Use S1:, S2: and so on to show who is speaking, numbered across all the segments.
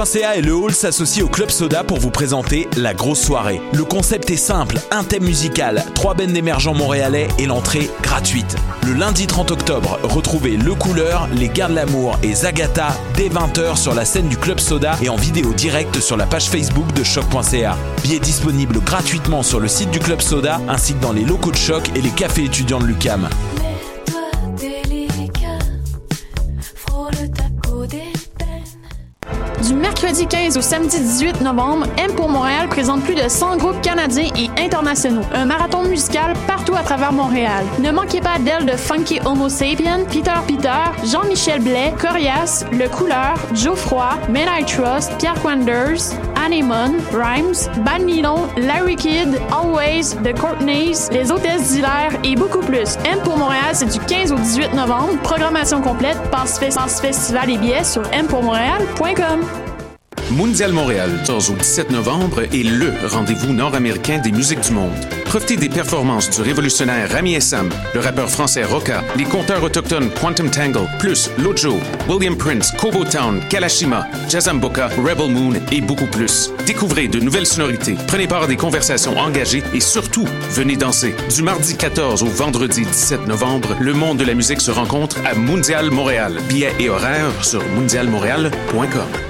S1: Choc.ca et le Hall s'associent au Club Soda pour vous présenter la grosse soirée. Le concept est simple, un thème musical, trois bennes d'émergents montréalais et l'entrée gratuite. Le lundi 30 octobre, retrouvez Le Couleur, Les Gardes L'amour et Zagata dès 20h sur la scène du Club Soda et en vidéo directe sur la page Facebook de Choc.ca. Billets disponibles gratuitement sur le site du Club Soda ainsi que dans les locaux de Choc et les cafés étudiants de l'UCAM.
S2: Mercredi 15 au samedi 18 novembre, M pour Montréal présente plus de 100 groupes canadiens et internationaux. Un marathon musical partout à travers Montréal. Ne manquez pas d'elle de Funky Homo Sapien, Peter Peter, Jean-Michel Blais, Corias, Le Couleur, Joe Froid, Men I Trust, Pierre Quanders, Anemone, Rhymes, Bad Nylon, Larry Kidd, Always, The Courtneys, Les Hôtesses d'Hilaire et beaucoup plus. M pour Montréal, c'est du 15 au 18 novembre. Programmation complète, passe, passe festival et billets sur mpourmontréal.com.
S3: Mondial Montréal, 14 au 17 novembre, est LE rendez-vous nord-américain des musiques du monde. Profitez des performances du révolutionnaire Rami Essam, le rappeur français Roca, les conteurs autochtones Quantum Tangle, plus Lojo, William Prince, Kobo Town, Kalashima, Jazamboka, Rebel Moon et beaucoup plus. Découvrez de nouvelles sonorités, prenez part à des conversations engagées et surtout, venez danser. Du mardi 14 au vendredi 17 novembre, le monde de la musique se rencontre à Mondial Montréal. Billets et horaires sur mondialmontréal.com.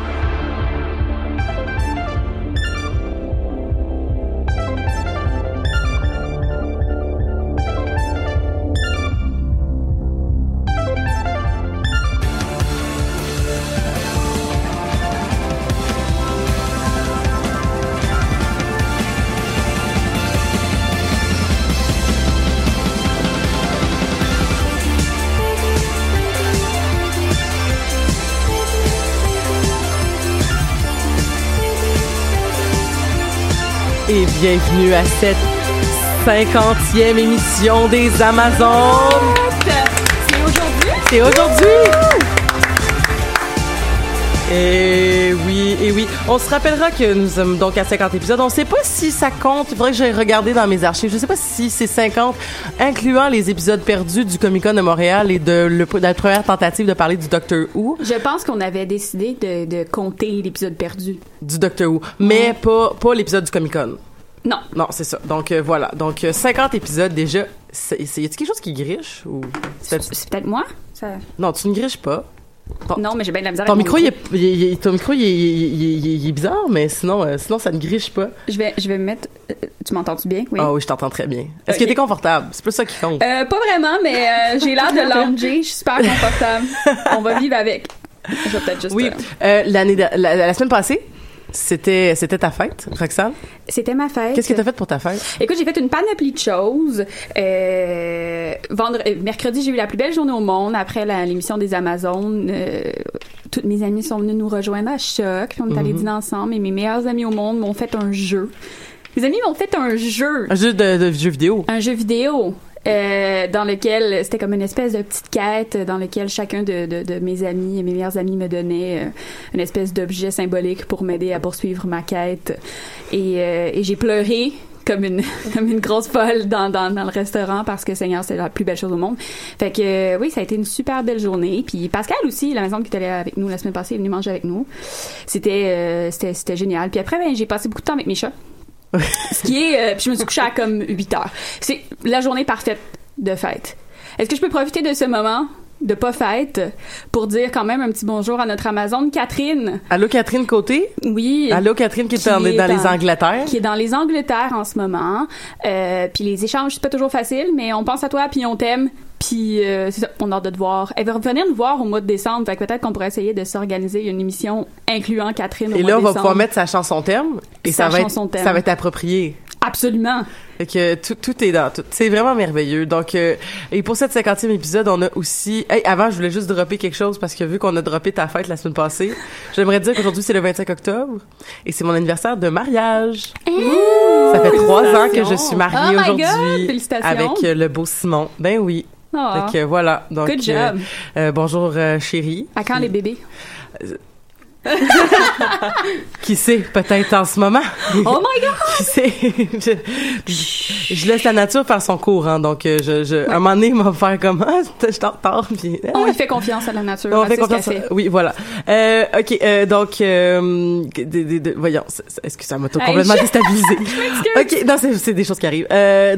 S4: Et bienvenue à cette 50e émission des Amazones.
S2: C'est aujourd'hui?
S4: C'est aujourd'hui! Et oui, et oui. On se rappellera que nous sommes donc à 50 épisodes. On ne sait pas si ça compte. Il faudrait que j'aille regarder dans mes archives. Je ne sais pas si c'est 50, incluant les épisodes perdus du Comic Con de Montréal et de, le- de la première tentative de parler du Doctor Who.
S2: Je pense qu'on avait décidé de, de compter l'épisode perdu.
S4: Du Doctor Who. Mais pas, pas l'épisode du Comic Con.
S2: Non.
S4: Non, c'est ça. Donc euh, voilà. Donc euh, 50 épisodes déjà. C'est, y a-t-il quelque chose qui griche ou c'est-
S2: peut-être moi? Ça-
S4: Non, tu ne griches pas. Ton,
S2: Non, mais j'ai bien de la misère
S4: ton
S2: avec
S4: micro,
S2: mon
S4: il est, il est- il est- ton micro, il est, il bizarre, mais sinon, euh, sinon, ça ne griche pas.
S2: Je vais, je vais me mettre. euh, tu m'entends-tu bien? Oui.
S4: Ah oui, je t'entends très bien. Est-ce
S2: Ok.
S4: que t'es confortable? C'est plus ça qui compte.
S2: Euh, pas vraiment, mais euh, j'ai l'air de lounger. Je suis super confortable. On va vivre avec. Je vais peut-être juste.
S4: oui.
S2: euh,
S4: Euh, l'année, la semaine passée, c'était, c'était ta fête, Roxane?
S2: C'était ma fête.
S4: Qu'est-ce que t'as fait pour ta fête?
S2: Écoute, j'ai fait une panoplie de choses. Euh, vendre, euh, mercredi, j'ai eu la plus belle journée au monde après l'émission des Amazones. Euh, toutes mes amies sont venues nous rejoindre à Choc, puis on est allés
S4: Mhm.
S2: dîner ensemble. Et mes meilleurs amis au monde m'ont fait un jeu. Mes amis m'ont fait un jeu.
S4: Un jeu de, de jeux vidéo.
S2: Un jeu vidéo. Euh, dans lequel c'était comme une espèce de petite quête dans lequel chacun de, de, de mes amis et mes meilleurs amis me donnait euh, une espèce d'objet symbolique pour m'aider à poursuivre ma quête. Et, euh, et j'ai pleuré comme une comme une grosse folle dans, dans, dans le restaurant parce que Seigneur c'est la plus belle chose au monde. Fait que oui ça a été une super belle journée. Puis Pascal aussi la maison qui était là avec nous la semaine passée est venu manger avec nous. C'était euh, c'était c'était génial. Puis après ben, j'ai passé beaucoup de temps avec mes chats ce qui est euh, puis je me suis couchée à comme 8 heures c'est la journée parfaite de fête est-ce que je peux profiter de ce moment de pas fête pour dire quand même un petit bonjour à notre Amazon Catherine?
S4: Allô, Catherine Côté?
S2: oui
S4: Allô, Catherine qui est dans,
S2: est
S4: dans les Angleterres?
S2: qui est dans les Angleterres en ce moment. Euh, puis les échanges, c'est pas toujours facile, mais on pense à toi, puis on t'aime Puis euh, c'est ça, on a hâte de te voir. Elle va revenir nous voir au mois de décembre, fait que peut-être qu'on pourrait essayer de s'organiser une émission incluant Catherine au
S4: Et
S2: mois
S4: là, on
S2: de
S4: va
S2: décembre.
S4: pouvoir mettre sa chanson thème et
S2: Sa
S4: ça va être
S2: chanson thème.
S4: ça va être approprié.
S2: Absolument.
S4: Fait que tout, tout est dans tout. C'est vraiment merveilleux. Donc, euh, et pour cette 50e épisode, on a aussi... Hey, avant, je voulais juste dropper quelque chose parce que vu qu'on a droppé ta fête la semaine passée, j'aimerais dire qu'aujourd'hui, c'est le 25 octobre et c'est mon anniversaire de mariage. Ça fait trois ans que je suis mariée
S2: Oh my God!
S4: aujourd'hui
S2: Félicitations.
S4: avec euh, le beau Simon. Ben oui.
S2: Ah.
S4: Fait que voilà. Donc,
S2: Good job.
S4: euh, euh, bonjour euh, chérie.
S2: À quand les bébés?
S4: Qui sait, peut-être en ce moment.
S2: Oh my God!
S4: Qui sait? je, je laisse la nature faire son cours, hein, donc je, à un moment donné, il va faire comme ah, je suis en retard, puis
S2: On
S4: ah,
S2: lui fait confiance à la nature.
S4: on
S2: à
S4: fait confiance.
S2: fait.
S4: Oui, voilà. Euh, ok, euh, donc, euh, de- de- de- voyons, est-ce que ça m'a complètement déstabilisé Ok, non, c'est des choses qui arrivent.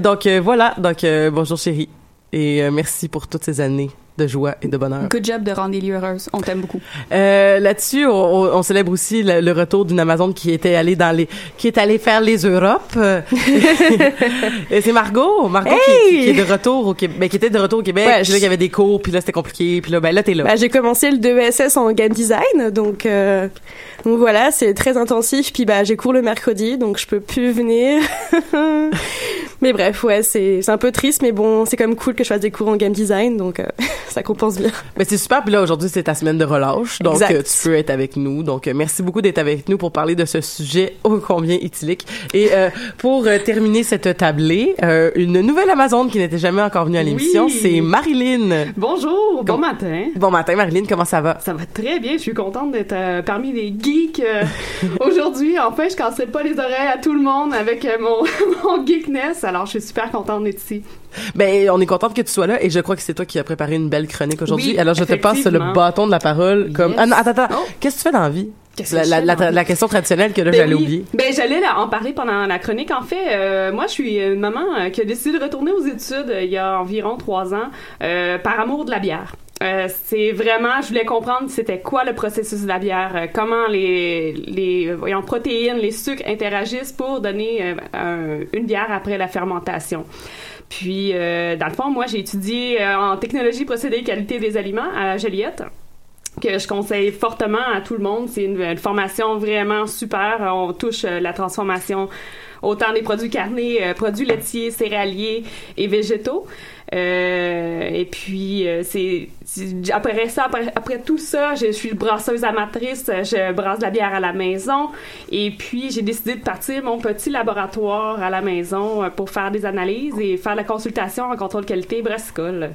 S4: Donc voilà, donc bonjour chérie et euh, merci pour toutes ces années de joie et de bonheur.
S2: Good job de rendre les lieux heureuses. On t'aime beaucoup.
S4: Euh, Là-dessus, on, célèbre aussi le, le retour d'une Amazon qui était allée dans les, qui est allée faire les Europes. Et c'est Margot, Margot qui- qui, qui est de retour au Québec, ben, qui était de retour au Québec.
S5: Ouais,
S4: puis là, il y avait des cours, puis là c'était compliqué, puis là, ben là t'es là.
S5: Bah, j'ai commencé le 2SS en game design, donc, euh, donc voilà, c'est très intensif. Puis bah, j'ai cours le mercredi, donc je peux plus venir. mais bref, ouais, c'est c'est un peu triste, mais bon, c'est quand même cool que je fasse des cours en game design, donc euh, ça compense bien.
S4: Ben c'est super. Puis là aujourd'hui c'est ta semaine de relâche, donc euh, tu peux être avec nous. Donc euh, merci beaucoup d'être avec nous pour parler de ce sujet ô combien éthylique. Et euh, pour euh, terminer cette tablée, euh, une nouvelle Amazon qui n'était jamais encore venue à l'émission,
S6: Oui.
S4: c'est Marilyn.
S6: Bonjour, bon matin.
S4: Bon matin Marilyn, comment ça va?
S6: Ça va très bien, je suis contente d'être euh, parmi les geeks euh, aujourd'hui. Enfin, je casserai pas les oreilles à tout le monde avec euh, mon, mon geekness, alors je suis super contente d'être ici.
S4: Ben, on est contente que tu sois là et je crois que c'est toi qui as préparé une belle chronique aujourd'hui.
S6: Oui,
S4: Alors, je te passe le bâton de la parole comme... Ah non, attends, attends.
S6: Oh.
S4: Qu'est-ce que tu fais dans la vie? La, question traditionnelle que là,
S6: Ben
S4: j'allais
S6: oui.
S4: oublier.
S6: Ben j'allais en parler pendant la chronique. En fait, euh, moi, je suis une maman euh, qui a décidé de retourner aux études euh, il y a environ trois ans par amour de la bière. Euh, c'est vraiment, je voulais comprendre c'était quoi le processus de la bière, euh, comment les, les voyons, protéines, les sucres interagissent pour donner euh, un- une bière après la fermentation. Puis, dans le fond, moi, j'ai étudié en technologie, procédés et qualité des aliments à Joliette que je conseille fortement à tout le monde. C'est une, formation vraiment super. On touche la transformation autant des produits carnés, produits laitiers, céréaliers et végétaux. Et puis, c'est- après ça, après, après tout ça, je, suis brasseuse amatrice, je brasse de la bière à la maison. Et puis, j'ai décidé de partir mon petit laboratoire à la maison euh, pour faire des analyses et faire la consultation en contrôle qualité brassicole.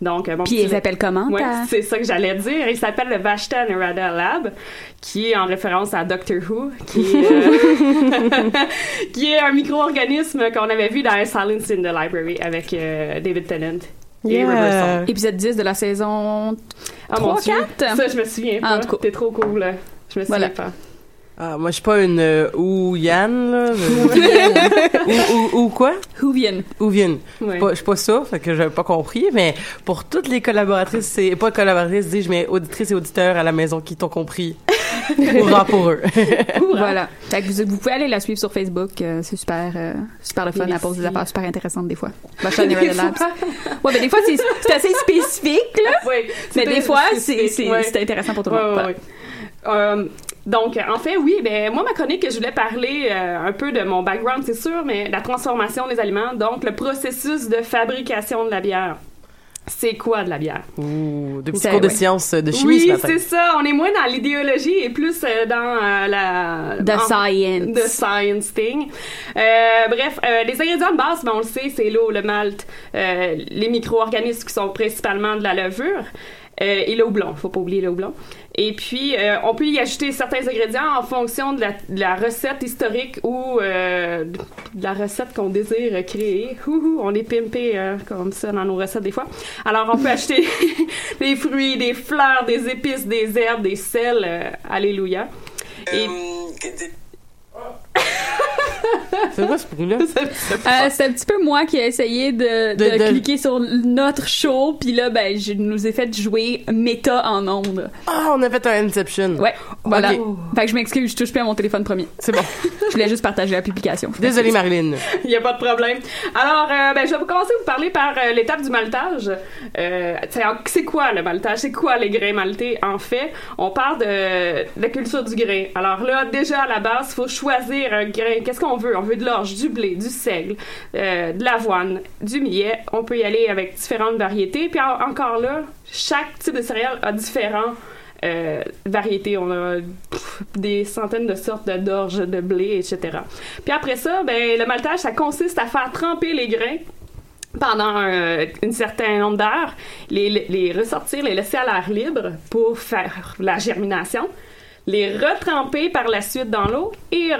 S6: Donc, euh, mon
S2: Puis ils s'appellent comment?
S6: Ouais, c'est ça que j'allais dire. Il s'appelle le Vashta Narada Lab, qui est en référence à Doctor Who, qui est, euh, qui est un micro-organisme qu'on avait vu dans Silence in the Library avec euh, David Tennant
S5: Yeah.
S6: Robertson.
S2: Épisode 10 de la saison
S6: Ah, mon
S2: 3,
S6: Dieu.
S2: 4?
S6: Ça, je me souviens
S2: En
S6: pas.
S2: tout cas.
S6: T'es trop cool. là. Je me souviens
S2: Voilà.
S6: pas.
S4: Ah, moi, je suis pas une euh, ou Yann, là. je- ou, ou, ou quoi?
S2: Whovian.
S4: Ou Vienne.
S6: Ouais.
S4: Je suis pas ça, fait que j'avais pas compris, mais pour toutes les collaboratrices, c'est pas collaboratrices, dis-je, mais auditrices et auditeurs à la maison qui t'ont compris. Hurrah pour eux.
S2: Voilà. Fait que vous, vous pouvez aller la suivre sur Facebook. euh, c'est super, euh, super le fun. Elle pose des affaires super intéressantes des fois. Vachon Narada Labs. Ouais, mais des fois, c'est c'est assez spécifique, là.
S6: Ouais,
S2: Mais des fois, c'est
S6: ouais.
S2: c'est intéressant pour tout le
S6: Ouais,
S2: monde.
S6: ouais,
S2: Voilà.
S6: ouais. Euh, donc, en fait, oui, ben moi, ma chronique, je voulais parler euh, un peu de mon background, c'est sûr, mais la transformation des aliments, donc le processus de fabrication de la bière. C'est quoi de la bière?
S4: Ouh, des petits
S2: C'est-
S4: cours de sciences de chimie
S6: oui,
S4: ce matin.
S6: c'est ça. On est moins dans l'idéologie et plus euh, dans euh, la...
S2: The
S6: en-
S2: science.
S6: The science thing. Euh, bref, euh, les ingrédients de base, ben, on le sait, c'est l'eau, le malt, euh, les micro-organismes qui sont principalement de la levure. Euh, et le houblon, faut pas oublier le houblon. Et puis, euh, on peut y ajouter certains ingrédients en fonction de la, recette historique ou euh, de la recette qu'on désire créer. Houhou, on est pimpé euh, comme ça dans nos recettes des fois. Alors, on peut acheter des fruits, des fleurs, des épices, des herbes, des sels. alléluia. Et
S4: C'est quoi ce bruit-là?
S2: Euh, c'est un petit peu moi qui ai essayé de, de,
S4: De- de-
S2: cliquer sur notre show, puis là, ben, je nous ai fait jouer méta en ondes.
S4: Ah, on a fait un Inception.
S2: Ouais. Voilà.
S4: Ok.
S2: Fait que je m'excuse, je touche plus à mon téléphone premier.
S4: C'est bon.
S2: Je voulais juste partager la publication.
S4: Désolée, Marilyn.
S6: Il n'y a pas de problème. Alors, euh, ben, je vais commencer à vous parler par euh, l'étape du maltage. Euh, c'est- quoi le maltage? C'est quoi les grains maltais? En fait, on parle de, de la culture du grain. Alors là, déjà, à la base, il faut choisir un grain. Qu'est-ce qu'on veut? On veut de l'orge, du blé, du seigle, euh, de l'avoine, du millet. On peut y aller avec différentes variétés. Puis en- encore là, chaque type de céréales a différents euh, variétés. On a des centaines de sortes de d'orge, de blé, etc. Puis après ça, ben, le maltage, ça consiste à faire tremper les grains pendant un, un certain nombre d'heures, les ressortir, les laisser à l'air libre pour faire la germination, les retremper par la suite dans l'eau et,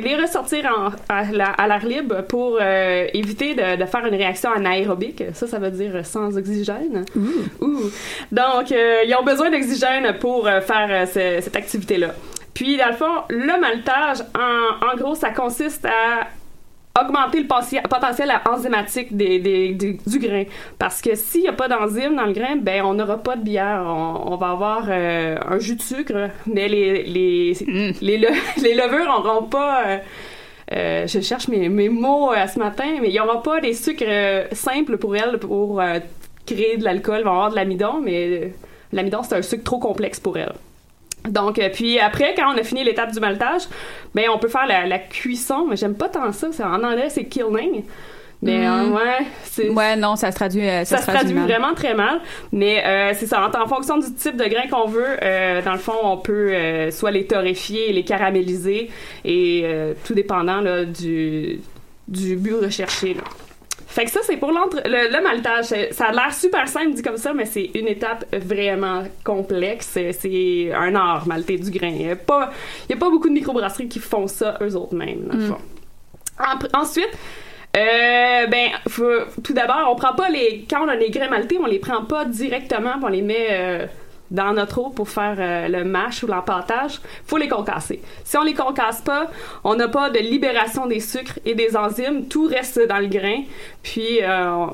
S6: les ressortir en- à la- à l'air libre pour euh, éviter de, de faire une réaction anaérobique. Ça, ça veut dire sans oxygène. Ouh. Donc, euh, ils ont besoin d'oxygène pour euh, faire ce- cette activité-là. Puis, dans le fond, le maltage, en, en gros, ça consiste à augmenter le potentiel- enzymatique des, des- du, du grain. Parce que s'il n'y a pas d'enzyme dans le grain, ben on n'aura pas de bière. On, on va avoir euh, un jus de sucre, mais les, les, les, le- les levures n'auront pas... euh, euh, je cherche mes, mes mots euh, ce matin, mais il n'y aura pas des sucres simples pour elles pour créer de l'alcool. Il va y avoir de l'amidon, mais l'amidon, c'est un sucre trop complexe pour elles. Donc, euh, puis après, quand on a fini l'étape du maltage, ben on peut faire la, la cuisson, mais j'aime pas tant ça. c'est- En anglais, c'est killing. Mais euh,
S2: Mm.
S6: ouais, c'est
S2: Ouais, non, ça se traduit, euh, ça,
S6: ça se traduit vraiment très mal, mais euh, c'est ça. En, en fonction du type de grain qu'on veut, euh, dans le fond, on peut euh, soit les torréfier, les caraméliser, et euh, tout dépendant là, du, du but recherché. Là. Fait que ça, c'est pour l'entre le, le maltage. Ça a l'air super simple dit comme ça, mais c'est une étape vraiment complexe. C'est- un art, malter du grain. Il n'y a, pas- a pas beaucoup de microbrasseries qui font ça eux autres mêmes, dans le
S2: Mm.
S6: En- ensuite, euh, ben, faut- tout d'abord, on prend pas les. Quand on a les grains maltés, on les prend pas directement, on les met euh, dans notre eau pour faire euh, le mash ou l'empâtage. Faut les concasser. Si on les concasse pas, on n'a pas de libération des sucres et des enzymes. Tout reste dans le grain, puis euh,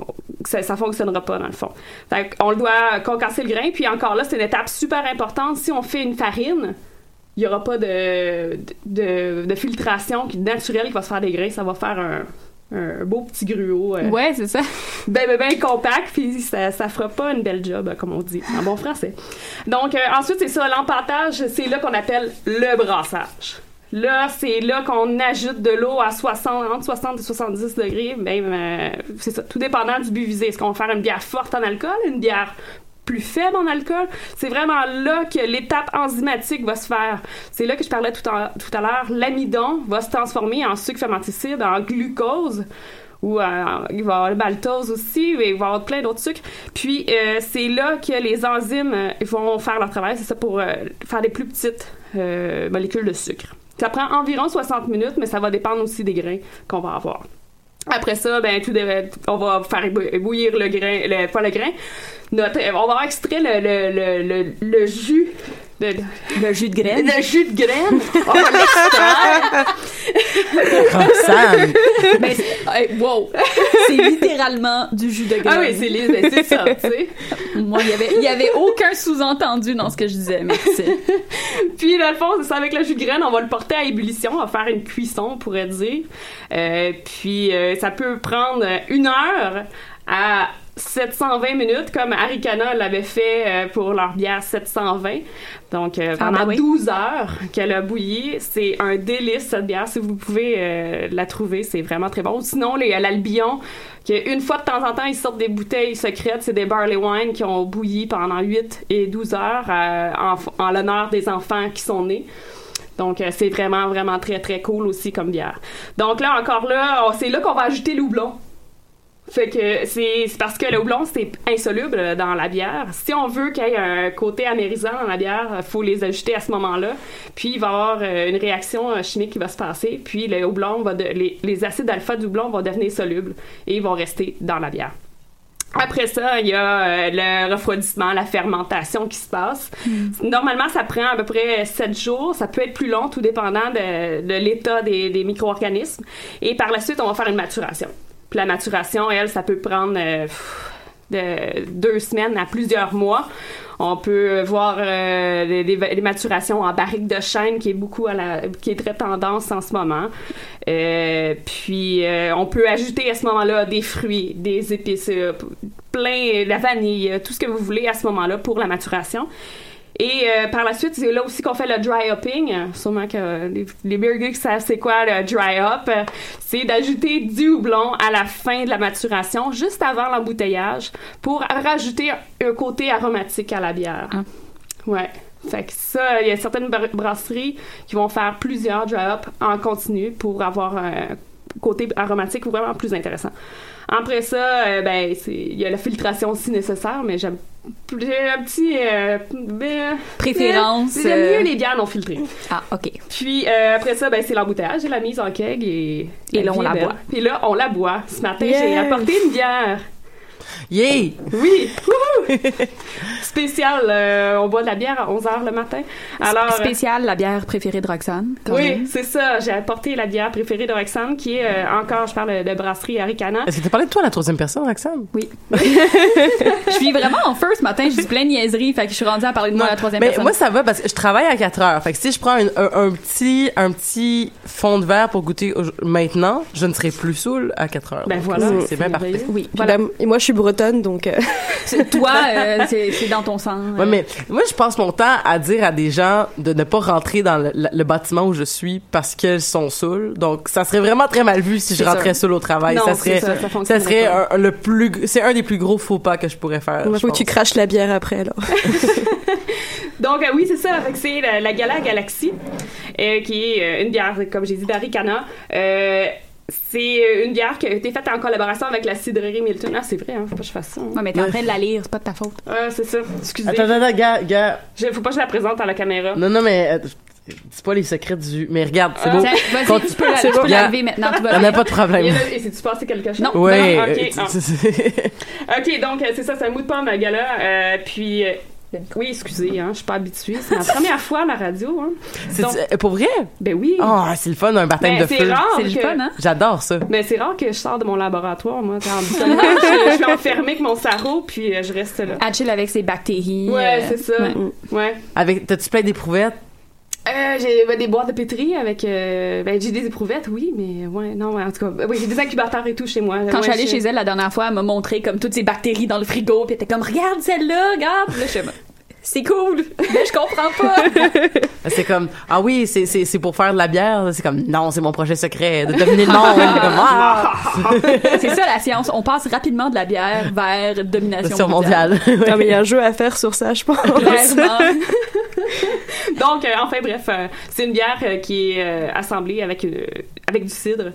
S6: ça, ça fonctionnera pas dans le fond. Fait on doit concasser le grain, puis encore là, c'est une étape super importante. Si on fait une farine, il n'y aura pas de, de, filtration naturelle qui va se faire des grains. Ça va faire un, un beau petit gruau. euh,
S2: Ouais, c'est ça.
S6: ben, ben, ben compact, puis ça, ça fera pas une belle job, comme on dit en bon français. Donc, euh, ensuite, c'est ça, l'empâtage, c'est là qu'on appelle le brassage. Là, c'est là qu'on ajoute de l'eau à 60, entre 60 et 70 degrés. Euh, c'est ça, tout dépendant du but visé. Est-ce qu'on va faire une bière forte en alcool, une bière plus faible en alcool? C'est vraiment là que l'étape enzymatique va se faire. C'est là que je parlais tout, tout à l'heure. L'amidon va se transformer en sucre fermenticide, en glucose ou euh, il va y avoir le maltose aussi, mais il va y avoir plein d'autres sucres. Puis euh, c'est là que les enzymes euh, vont faire leur travail, c'est ça pour euh, faire des plus petites euh, molécules de sucre. Ça prend environ 60 minutes, mais ça va dépendre aussi des grains qu'on va avoir. Après ça, ben tout dé- on va faire bouillir le grain, le, pas le grain. Notre, on va extraire le, le, le, le jus de,
S2: Le jus de graine.
S6: le jus de graine. L'extraire.
S4: Sam.
S2: Ben, c'est- hey, wow! C'est littéralement du jus de graine.
S6: Ah oui, c'est les- ben, c'est ça, tu sais.
S2: Moi, il y avait, il y avait aucun sous-entendu dans ce que je disais, merci.
S6: Puis, dans le fond, c'est ça, avec le jus de graine, on va le porter à ébullition, on va faire une cuisson, on pourrait dire. Euh, puis, euh, ça peut prendre une heure à 720 minutes, comme Aricana l'avait fait euh, pour leur bière 720. Donc, euh, pendant
S2: Ah, ben oui.
S6: 12 heures qu'elle a bouilli. C'est un délice, cette bière. Si vous pouvez euh, la trouver, c'est vraiment très bon. Sinon, les, l'Albion, qu'une fois de temps en temps, ils sortent des bouteilles secrètes. C'est des barley wine qui ont bouilli pendant 8 et 12 heures euh, en, en l'honneur des enfants qui sont nés. Donc, c'est vraiment, vraiment très, très cool aussi comme bière. Donc là, encore là, on- c'est là qu'on va ajouter le houblon. Fait que c'est parce que le houblon, c'est insoluble dans la bière. Si on veut qu'il y ait un côté amérisant dans la bière, il faut les ajouter à ce moment-là. Puis il va y avoir euh, une réaction euh, chimique qui va se passer. Puis le houblon va de- les, les acides alpha du houblon vont devenir solubles et ils vont rester dans la bière. Après ça, il y a euh, le refroidissement, la fermentation qui se passe. Normalement, ça prend à peu près 7 jours. Ça peut être plus long, tout dépendant de, de l'état des, des micro-organismes. Et par la suite, on va faire une maturation. Puis la maturation, elle, ça peut prendre euh, deux semaines à plusieurs mois. On peut voir euh, les, maturations en barrique de chêne qui est beaucoup à la, qui est très tendance en ce moment. Euh, puis euh, on peut ajouter à ce moment-là des fruits, des épices, plein, la vanille, tout ce que vous voulez à ce moment-là pour la maturation. Et euh, par la suite, c'est là aussi qu'on fait le dry hopping. Euh, Sûrement que euh, les, les burgers qui savent c'est quoi le dry hop. C'est d'ajouter du houblon à la fin de la maturation, juste avant l'embouteillage, pour rajouter un côté aromatique à la bière. Ouais. Fait que ça, il y a certaines bra- brasseries qui vont faire plusieurs dry hop en continu pour avoir un côté aromatique vraiment plus intéressant. Après ça, euh, ben, c'est- il y a la filtration aussi nécessaire, mais j'aime j'ai un petit euh, ben,
S2: Préférence,
S6: euh, J'aime
S2: euh,
S6: mieux les bières non filtrées.
S2: Ah, OK.
S6: Puis euh, après ça, ben, c'est l'embouteillage et la mise en keg et,
S2: Et là, on la boit.
S6: Puis là, on la boit. Ce matin,
S4: Yeah.
S6: j'ai apporté une bière.
S4: Yeah!
S6: Oui! Wouhou! Spécial, euh, on boit de la bière à 11h le matin. Alors, euh,
S2: Spécial, la bière préférée de Roxane. quand
S6: oui, c'est ça. J'ai apporté la bière préférée de Roxane, qui est euh, encore, je parle de brasserie Aricana.
S4: Est-ce que t'as parlé de toi à la troisième personne, Roxane?
S2: Oui. je suis vraiment en feu ce matin. Je dis plein de niaiseries. Fait que je suis rendue à parler de moi à la troisième
S4: mais
S2: personne.
S4: moi ça va parce que je travaille à 4 heures. Fait que si je prends une- un, un petit un petit fond de verre pour goûter maintenant, je ne serai plus saoul à 4 heures.
S6: Ben
S4: Donc,
S6: voilà.
S4: c'est- bien parfait.
S2: Oui, voilà.
S5: là, et moi, je suis bretonne, donc. euh,
S2: C'est- Toi, euh, c'est dans ton sang.
S4: Ouais,
S2: euh.
S4: mais moi, je passe mon temps à dire à des gens de ne pas rentrer dans le, le- le bâtiment où je suis parce qu'elles sont saoules. Donc, ça serait vraiment très mal vu si je rentrais saoule au travail.
S6: Non,
S4: ça
S6: c'est
S4: serait,
S6: ça,
S4: serait un, le plus, c'est un des plus gros faux pas que je pourrais faire.
S5: Il
S4: je
S5: faut que tu craches la bière après, alors.
S6: Donc euh, oui, c'est ça. C'est la, la Gala Galaxy, euh, qui est euh, une bière, comme j'ai dit, d'Aricana. C'est euh, une bière qui a été faite en collaboration avec la cidrerie Milton. Ah, c'est vrai, hein, faut pas que je fasse ça. hein.
S2: Ouais, mais t'es en train de la lire, c'est pas de ta faute.
S6: Ah, c'est ça. Excusez.
S4: Attends, attends, gars, gars.
S6: Je- faut pas que je la présente à la caméra.
S4: Non, non, mais euh, c'est pas les secrets du. Mais regarde, c'est beau.
S2: Tiens, vas-y, tu peux la,
S4: c'est
S2: tu peux
S4: beau.
S2: la
S4: Gars,
S2: lever maintenant. Tout va
S4: y en a
S2: bien.
S4: pas de problème.
S6: Et, c'est-tu passé quelque chose?
S2: Non.
S4: Ouais.
S6: Non,
S4: euh,
S6: ok, ah. donc euh, c'est ça, c'est un mou de pomme gala. Euh, puis, euh, oui, excusez, hein, je suis pas habituée. C'est ma première fois à la radio. Hein.
S4: c'est-
S6: Donc,
S4: euh, pour vrai?
S6: ben oui.
S4: Ah, c'est le fun, un baptême
S6: Ben,
S4: de
S6: c'est
S4: feu.
S6: rare
S2: C'est le
S6: que-
S2: fun, hein?
S4: J'adore ça.
S6: Mais c'est rare que je sors de mon laboratoire, moi. Je, je suis enfermée avec mon sarreau, puis euh, je reste là.
S2: À chill avec ses bactéries.
S6: Ouais,
S2: euh,
S6: c'est ça.
S2: ouais.
S6: Ouais.
S4: Avec, t'as-tu plein d'éprouvettes?
S6: Euh, j'ai ben, des boîtes de pétri avec. euh, ben, j'ai des éprouvettes, oui, mais ouais, non, en tout cas. Oui, j'ai des incubateurs et tout chez moi.
S2: Quand je suis
S6: Ouais,
S2: allée chez elle la dernière fois, elle m'a montré comme toutes ces bactéries dans le frigo, puis elle était comme regarde celle-là, regarde. Là, je c'est cool, mais je comprends pas.
S4: C'est comme, ah oui, c'est, c'est, c'est pour faire de la bière. C'est comme, non, c'est mon projet secret, de deviner le monde. comme, ah,
S2: c'est ça la science. On passe rapidement de la bière vers domination
S4: sur mondial.
S5: Non, mais il y a un jeu à faire sur ça, je pense.
S2: Clairement.
S6: Donc, euh, enfin, bref, euh, c'est une bière euh, qui est euh, assemblée avec, euh, avec du cidre.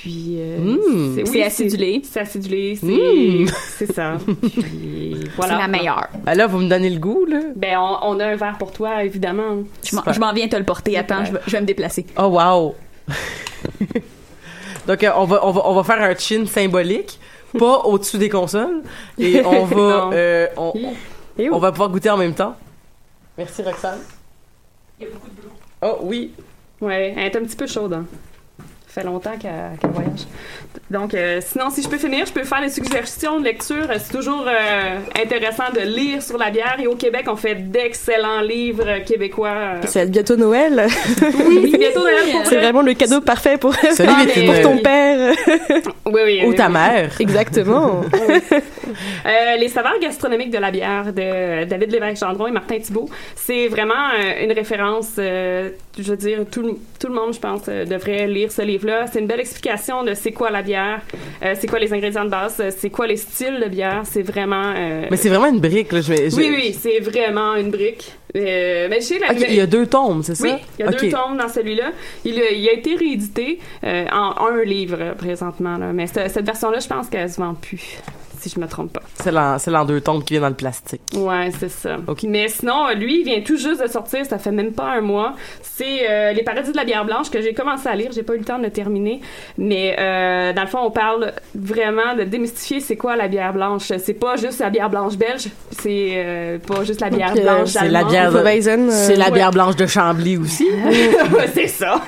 S6: Puis. euh,
S4: Mm.
S6: oui,
S2: C'est acidulé.
S6: C'est acidulé, c'est.
S4: Mm.
S6: C'est ça. Puis, voilà.
S2: C'est la meilleure.
S4: Ben là, vous me donnez le goût, là.
S6: Ben, on, on a un verre pour toi, évidemment.
S2: Je m'en- viens te le porter. Attends, je vais, je vais me déplacer.
S4: Oh, wow. Donc, euh, on, va, on, va, on va faire un chin symbolique, pas au-dessus des consoles, et on va, euh, on,
S6: Et
S4: on va pouvoir goûter en même temps. Merci, Roxane. Oh, oui.
S6: Ouais, elle est un petit peu chaude. Hein. Ça fait longtemps qu'elle voyage. Donc, euh, sinon, si je peux finir, je peux faire des suggestions de lecture. C'est toujours euh, intéressant de lire sur la bière. Et au Québec, on fait d'excellents livres québécois. euh.
S5: C'est bientôt Noël.
S6: Oui, c'est bientôt Noël pour
S5: C'est
S6: vrai.
S5: vraiment le cadeau parfait pour, pour ton père.
S6: Oui, oui.
S4: Ou ta
S6: oui.
S4: mère.
S5: Exactement.
S6: Euh, les saveurs gastronomiques de la bière de David Lévesque-Gendron et Martin Thibault, c'est vraiment euh, une référence. euh, je veux dire, tout, le- tout le monde, je pense, devrait lire ce livre-là. C'est une belle explication de c'est quoi la bière, euh, c'est quoi les ingrédients de base, c'est quoi les styles de bière. C'est vraiment.
S4: Mais c'est vraiment une brique, là. Je vais, je-
S6: oui, oui, c'est vraiment une brique. Euh, mais sais, la
S4: Ok, il y a deux tomes, c'est ça?
S6: oui, il y a deux tomes dans celui-là. Il, a- il a été réédité euh, en un livre présentement. Là. Mais cette version-là, je pense qu'elle se vend plus, si je me trompe pas.
S4: C'est l'en, c'est l'en deux tomes qui vient dans le plastique.
S6: Ouais, c'est ça.
S4: Ok.
S6: Mais sinon, euh, lui, il vient tout juste de sortir, ça fait même pas un mois. C'est euh, Les Paradis de la bière blanche que j'ai commencé à lire. J'ai pas eu le temps de le terminer. Mais euh, dans le fond, on parle vraiment de démystifier c'est quoi la bière blanche. C'est pas juste la bière blanche belge, c'est euh, pas juste la bière
S5: euh,
S6: blanche
S4: c'est la
S6: allemande.
S4: bière
S5: euh,
S4: C'est la
S6: ouais.
S4: bière blanche de Chambly aussi.
S6: Ouais, c'est ça.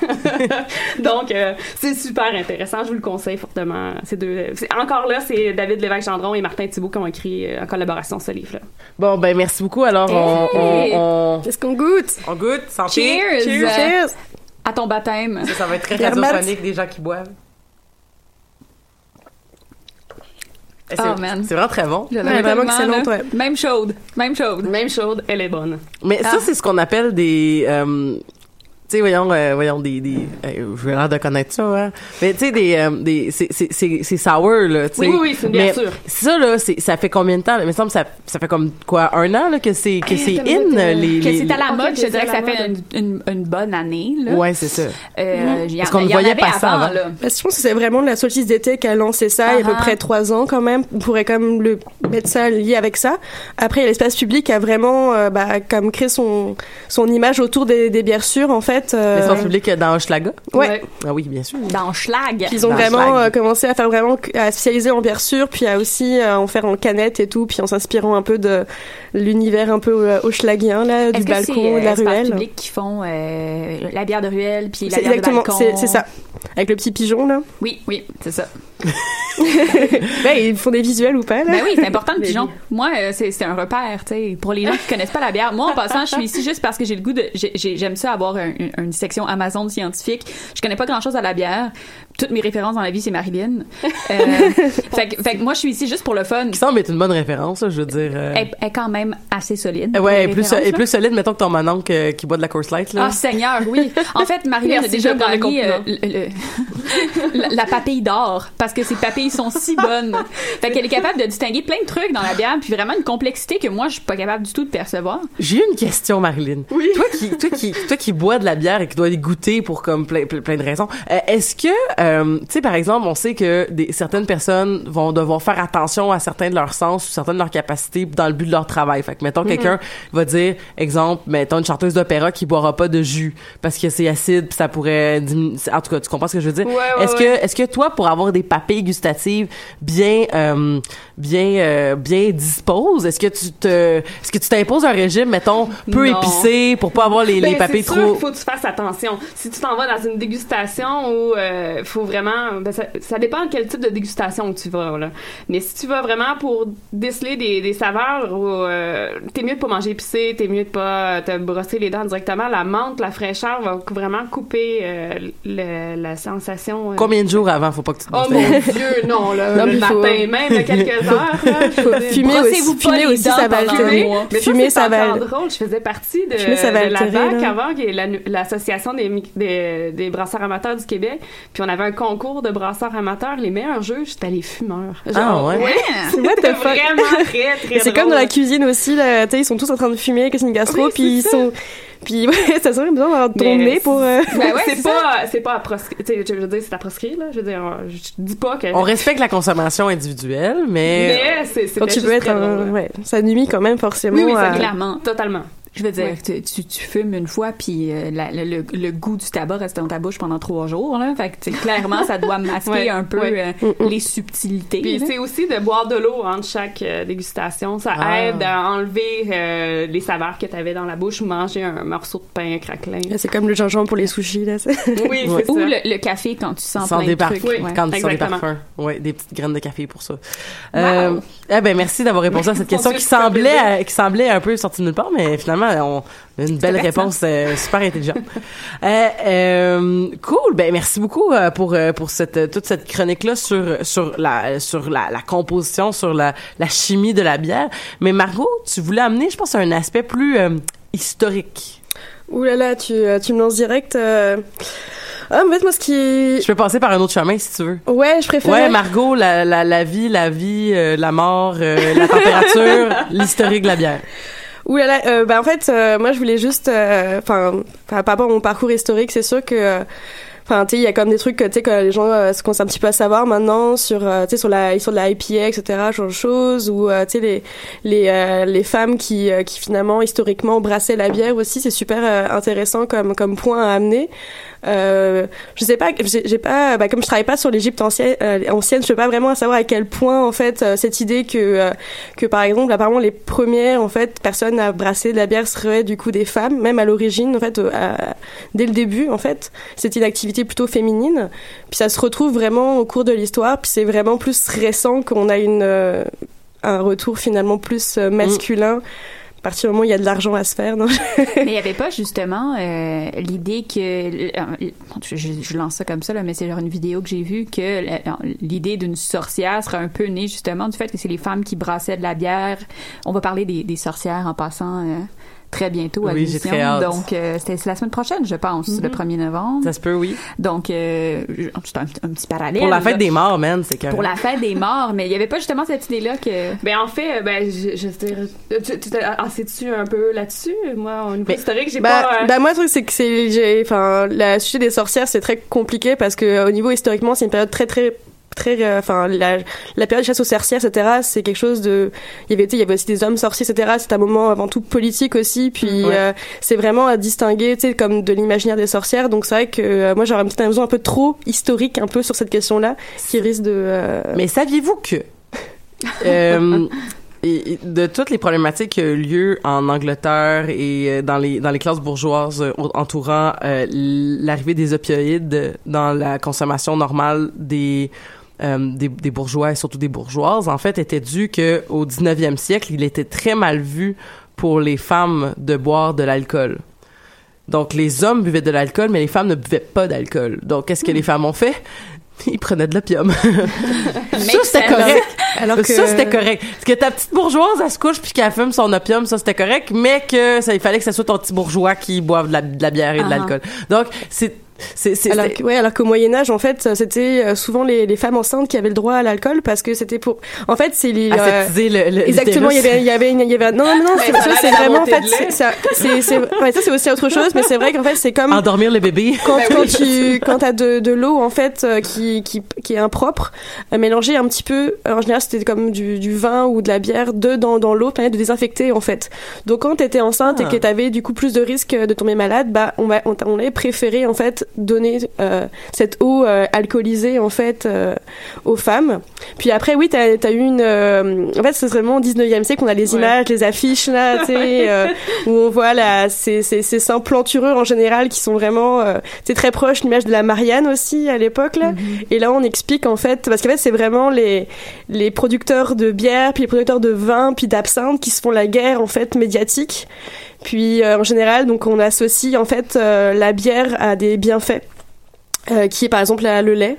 S6: Donc, euh, c'est super intéressant. Je vous le conseille fortement. Deux. encore là, c'est David Lévesque-Gendron Gendron et Martin Thibault qui ont écrit euh, en collaboration ce livre-là.
S4: Bon, ben merci beaucoup. Alors, on,
S2: Hey!
S4: on, on,
S5: Est-ce qu'on goûte?
S4: on goûte. Santé.
S2: Cheers!
S5: Cheers!
S2: À ton baptême.
S4: Ça, ça va être très radiophonique, des gens qui boivent. Eh, C'est
S2: Oh, man.
S4: c'est vraiment très bon.
S2: Je
S5: Ouais, vraiment
S2: tellement, là.
S5: ouais.
S2: Même chaude. Même chaude.
S6: Même chaude, elle est bonne.
S4: Mais ça,
S2: Ah.
S4: c'est ce qu'on appelle des... euh, sais, voyons, euh, voyons, des... des euh, je vais l'air de connaître ça, hein. Mais tu sais, des... euh, des c'est- c'est c'est- c'est sour, là, tu sais.
S6: Oui, oui, oui, c'est bière sûre.
S4: Ça, là, c'est- ça fait combien de temps? Il me semble que ça, ça fait comme, quoi, un an, là, que c'est que c'est in,
S6: euh,
S4: les...
S2: Que c'est à la mode, je dirais que ça fait une, une, une bonne année, là.
S4: Ouais, c'est ça.
S2: Euh, en-
S4: Parce qu'on ne voyait pas ça avant.
S2: là.
S5: Parce que je pense que c'est vraiment de la solstice d'été qui a lancé ça il y a à peu
S2: Ah.
S5: près trois ans quand même. On pourrait quand même le mettre ça lié avec ça. Après, l'espace public a vraiment euh, bah, comme créé son, son image autour des, des bières sûres en fait. Euh,
S4: L'espace public dans Hochelaga?
S5: Ouais.
S4: Ah oui, bien sûr.
S2: Dans Schlag.
S5: Ils ont
S4: Dans
S5: vraiment euh, commencé à faire vraiment à spécialiser en bière sûre, puis à aussi euh, en faire en canette et tout, puis en s'inspirant un peu de l'univers un peu euh, hochelaguien là, du balcon,
S2: euh,
S5: de la
S2: Espace
S5: ruelle?
S2: Public qui font euh, la bière de ruelle puis la
S5: C'est
S2: bière
S5: exactement,
S2: de balcon?
S5: c'est c'est ça. Avec le petit pigeon là?
S2: Oui, oui, c'est ça.
S5: ben, ils font des visuels ou pas là?
S2: Ben oui, c'est important le
S5: Mais
S2: pigeon. Moi, euh, c'est c'est un repère, tu sais. Pour les gens qui connaissent pas la bière, moi en passant, je suis ici juste parce que j'ai le goût de, j'ai- j'ai- j'aime ça avoir un- une, section Amazon scientifique. Je connais pas grand chose à la bière. Toutes mes références dans la vie, c'est Marilyn. Euh, fait, que- fait que moi, je suis ici juste pour le fun.
S4: Qui semble être une bonne référence, je veux dire. euh.
S2: Elle est quand même assez solide.
S4: Ouais, plus, et
S2: là.
S4: plus solide, mettons que ton mononcle euh, qui boit de la course light, là.
S2: Ah, Seigneur, oui. En fait, Marilyn a déjà gagné euh, la, la papille d'or parce que ses papilles sont si bonnes. Fait qu'elle est capable de distinguer plein de trucs dans la bière, puis vraiment une complexité que moi, je suis pas capable du tout de percevoir.
S4: J'ai une question, Marilyn.
S6: Oui.
S4: Toi qui, toi qui, toi qui bois de la bière et qui dois y goûter pour comme plein, plein, plein de raisons, euh, est-ce que, euh, tu sais, par exemple, on sait que des, certaines personnes vont devoir faire attention à certains de leurs sens ou certaines de leurs capacités dans le but de leur travail. Fait que, mettons, quelqu'un va dire, exemple, mettons une chanteuse d'opéra qui boira pas de jus parce que c'est acide puis ça pourrait diminuer. En tout cas, tu comprends ce que je veux dire?
S6: Ouais, ouais,
S4: est-ce
S6: ouais.
S4: que, est-ce que toi, pour avoir des papilles gustatives bien, euh, bien, euh, bien disposes, est-ce que tu te, est-ce que tu t'imposes un régime, mettons, peu
S6: Non.
S4: épicé pour pas avoir les, les
S6: Ben,
S4: papilles
S6: sûr
S4: trop.
S6: qu'il faut que tu fasses attention. Si tu t'en vas dans une dégustation où euh, faut vraiment, ben, ça, ça dépend de quel type de dégustation tu vas là. Mais si tu vas vraiment pour déceler des, des saveurs, euh, t'es mieux de pas manger épicé, t'es mieux de pas te brosser les dents directement. La menthe, la fraîcheur va vraiment couper euh, le- la sensation. euh.
S4: Combien de jours avant, faut pas que tu te
S6: Oh mon Dieu, non là,
S5: Non,
S6: le matin,
S5: faut-
S6: même à quelques heures. Là.
S5: Fumer aussi,
S2: pas
S5: fumer
S2: les
S5: aussi,
S2: dents
S5: ça va
S2: mois.
S6: Mais
S5: Fumer,
S6: ça,
S5: ça va.
S6: drôle. Je faisais partie de,
S5: Fumer, ça va
S6: de la
S5: là.
S6: avant, qui est la- l'association des, des, des brasseurs amateurs du Québec. Puis on avait un concours de brasseurs amateurs. Les meilleurs juges, c'était les fumeurs.
S4: Ah, ouais?
S5: C'est what the fuck?
S6: vraiment très, très
S5: C'est comme dans la cuisine aussi, là, tu sais, ils sont tous en train de fumer, que c'est une gastro,
S6: Oui,
S5: puis ils
S6: c'est ça.
S5: sont, puis ouais, ça serait besoin d'avoir ton nez pour. euh,
S2: Ben ouais,
S6: c'est
S2: c'est
S6: pas, c'est pas à proscrire. Tu je veux dire, c'est à proscrire, là. Je veux dire, je dis pas que.
S4: On respecte la consommation individuelle, mais.
S6: mais c'est, c'est
S5: Quand tu
S6: juste
S5: veux être un, ouais, ça nuit quand même forcément.
S6: Oui, oui,
S5: à-
S2: Clairement.
S6: Totalement.
S2: Je veux dire,
S6: Ouais.
S2: tu, tu, tu fumes une fois, puis euh, la- le, le, le goût du tabac reste dans ta bouche pendant trois jours. Là. Fait que tu sais, clairement, ça doit masquer
S6: Ouais,
S2: un peu
S6: ouais.
S2: euh, les subtilités.
S6: Puis c'est aussi de boire de l'eau entre chaque euh, dégustation. Ça
S4: Ah.
S6: aide à enlever euh, les saveurs que tu avais dans la bouche ou manger un morceau de pain craquelin.
S5: C'est comme le gingembre pour les sushis, là.
S6: Oui,
S4: Ouais.
S6: c'est
S2: Ou
S6: ça.
S2: le, le café quand tu sens
S4: Sans
S2: plein
S4: des
S2: de trucs.
S4: parfums.
S6: Oui,
S2: ouais.
S4: Quand tu sens des parfums. Ouais, des petites graines de café pour ça. Euh, eh ben, merci d'avoir répondu à cette question qui semblait, qui semblait un peu sortie de nulle part, mais finalement, on a une belle réponse euh, super intelligente. euh, euh, cool. Ben, merci beaucoup euh, pour euh, pour cette euh, toute cette chronique là sur sur la sur la, la composition, sur la la chimie de la bière. Mais Margot, tu voulais amener, je pense, un aspect plus euh, historique.
S5: Ouh là là, tu, tu me lances direct. euh. Ah, en fait, moi, ce qui.
S4: Je peux passer par un autre chemin si tu veux.
S5: Ouais, je préfère.
S4: Ouais, Margot, la, la, la vie, la vie, euh, la mort, euh, la température, l'historique de la bière.
S5: Ouh là là, euh, bah en fait, euh, moi je voulais juste, euh, enfin, enfin, par rapport à mon parcours historique, c'est sûr que, euh, enfin, tu sais, il y a comme des trucs que tu sais que les gens euh, se commencent un petit peu à savoir maintenant sur, euh, tu sais, sur la sur de la IPA, etc., genre de choses, ou euh, tu sais les les les femmes qui qui finalement historiquement brassaient la bière aussi, c'est super intéressant comme comme point à amener. Euh, je sais pas, j'ai pas, bah, comme je travaille pas sur l'Égypte ancienne, euh, ancienne, je peux pas vraiment savoir à quel point en fait cette idée que que par exemple apparemment les premières en fait personnes à brasser de la bière seraient du coup des femmes, même à l'origine en fait, à- dès le début en fait, c'était une activité plutôt féminine. Puis ça se retrouve vraiment au cours de l'histoire, puis c'est vraiment plus récent qu'on a une euh, un retour finalement plus euh, masculin. À partir du moment où il y a de l'argent à se faire, non?
S2: Mais il n'y avait pas justement euh, l'idée que je, lance ça comme ça là, mais c'est genre une vidéo que j'ai vue que l'idée d'une sorcière serait un peu née justement du fait que c'est les femmes qui brassaient de la bière. On va parler des, des sorcières en passant euh, très bientôt à
S4: Oui,
S2: l'émission.
S4: très hâte.
S2: Donc euh, c'était c'est la semaine prochaine, je pense, le 1er novembre.
S4: Ça se peut, oui.
S2: Donc euh, je- c'est un, un petit parallèle.
S4: Pour la
S2: là.
S4: fête des morts, man, c'est que.
S2: Pour la fête des morts, mais il n'y avait pas justement cette idée-là que.
S6: Ben en fait, ben je, tu, tu t'es enseignes-tu un peu là-dessus? Moi, au niveau
S5: Mais-
S6: historique, j'ai
S5: bah,
S6: pas. euh,
S5: bah, moi le truc c'est que c'est enfin la sujet des sorcières c'est très compliqué parce que au niveau historiquement c'est une période très très très euh, enfin la, la période de chasse aux sorcières etc c'est quelque chose de il y avait tu sais, il y avait aussi des hommes sorciers etc c'est un moment avant tout politique aussi puis
S4: Ouais.
S5: euh, c'est vraiment à distinguer tu sais comme de l'imaginaire des sorcières donc c'est vrai que euh, moi j'aurais peut-être un besoin un peu trop historique un peu sur cette question là qui risque de euh,
S4: Mais saviez-vous que et- de toutes les problématiques qui ont eu lieu en Angleterre et dans les dans les classes bourgeoises entourant euh, l'arrivée des opioïdes dans la consommation normale des euh, des, des bourgeois et surtout des bourgeoises, en fait, était dû que au 19e siècle, il était très mal vu pour les femmes de boire de l'alcool. Donc, les hommes buvaient de l'alcool, mais les femmes ne buvaient pas d'alcool. Donc, qu'est-ce que les femmes ont fait? Ils prenaient de l'opium. ça, c'était correct.
S5: alors que
S4: Ça, c'était correct. Parce que ta petite bourgeoise, elle se couche puis qu'elle fume son opium, ça, c'était correct, mais que ça, il fallait que ce soit ton petit bourgeois qui boive de la, de la bière et de
S2: Ah.
S4: l'alcool. Donc, c'est, c'est,
S5: alors ouais, alors qu'au Moyen Âge, en fait, c'était euh, souvent les, les femmes enceintes qui avaient le droit à l'alcool parce que c'était pour. En fait, c'est les. euh,
S4: aseptiser le, le
S5: Exactement, il y avait, il y avait, une- il y avait, non, non, non, c'est- vraiment, en fait, c'est, ça, c'est, aussi autre chose, mais c'est vrai qu'en fait, c'est comme,
S4: Endormir le bébé.
S5: quand,
S6: Ben
S5: quand
S6: oui.
S5: tu, quand t'as de, de l'eau, en fait, euh, qui, qui, qui est impropre, mélangée un petit peu, en général, c'était comme du, du vin ou de la bière, de, dans, dans l'eau, permet de désinfecter, en fait. Donc, quand t'étais enceinte
S4: Ah.
S5: et que t'avais, du coup, plus de risques de tomber malade, bah, on va, on, on avait préféré, en fait, donner, euh, cette eau, euh, alcoolisée, en fait, euh, aux femmes. Puis après, oui, t'as as eu une. en fait, c'est vraiment au 19e siècle qu'on a les
S6: Ouais.
S5: images, les affiches, là, tu sais, où on voit là, ces, ces, ces seins plantureux en général qui sont vraiment. C'est très proche l'image de la Marianne aussi à l'époque, là. Et là, on explique en fait. Parce qu'en fait, c'est vraiment les, les producteurs de bière, puis les producteurs de vin, puis d'absinthe qui se font la guerre, en fait, médiatique. Puis euh, en général, donc on associe en fait euh, la bière à des bienfaits, euh, qui est par exemple la- le lait.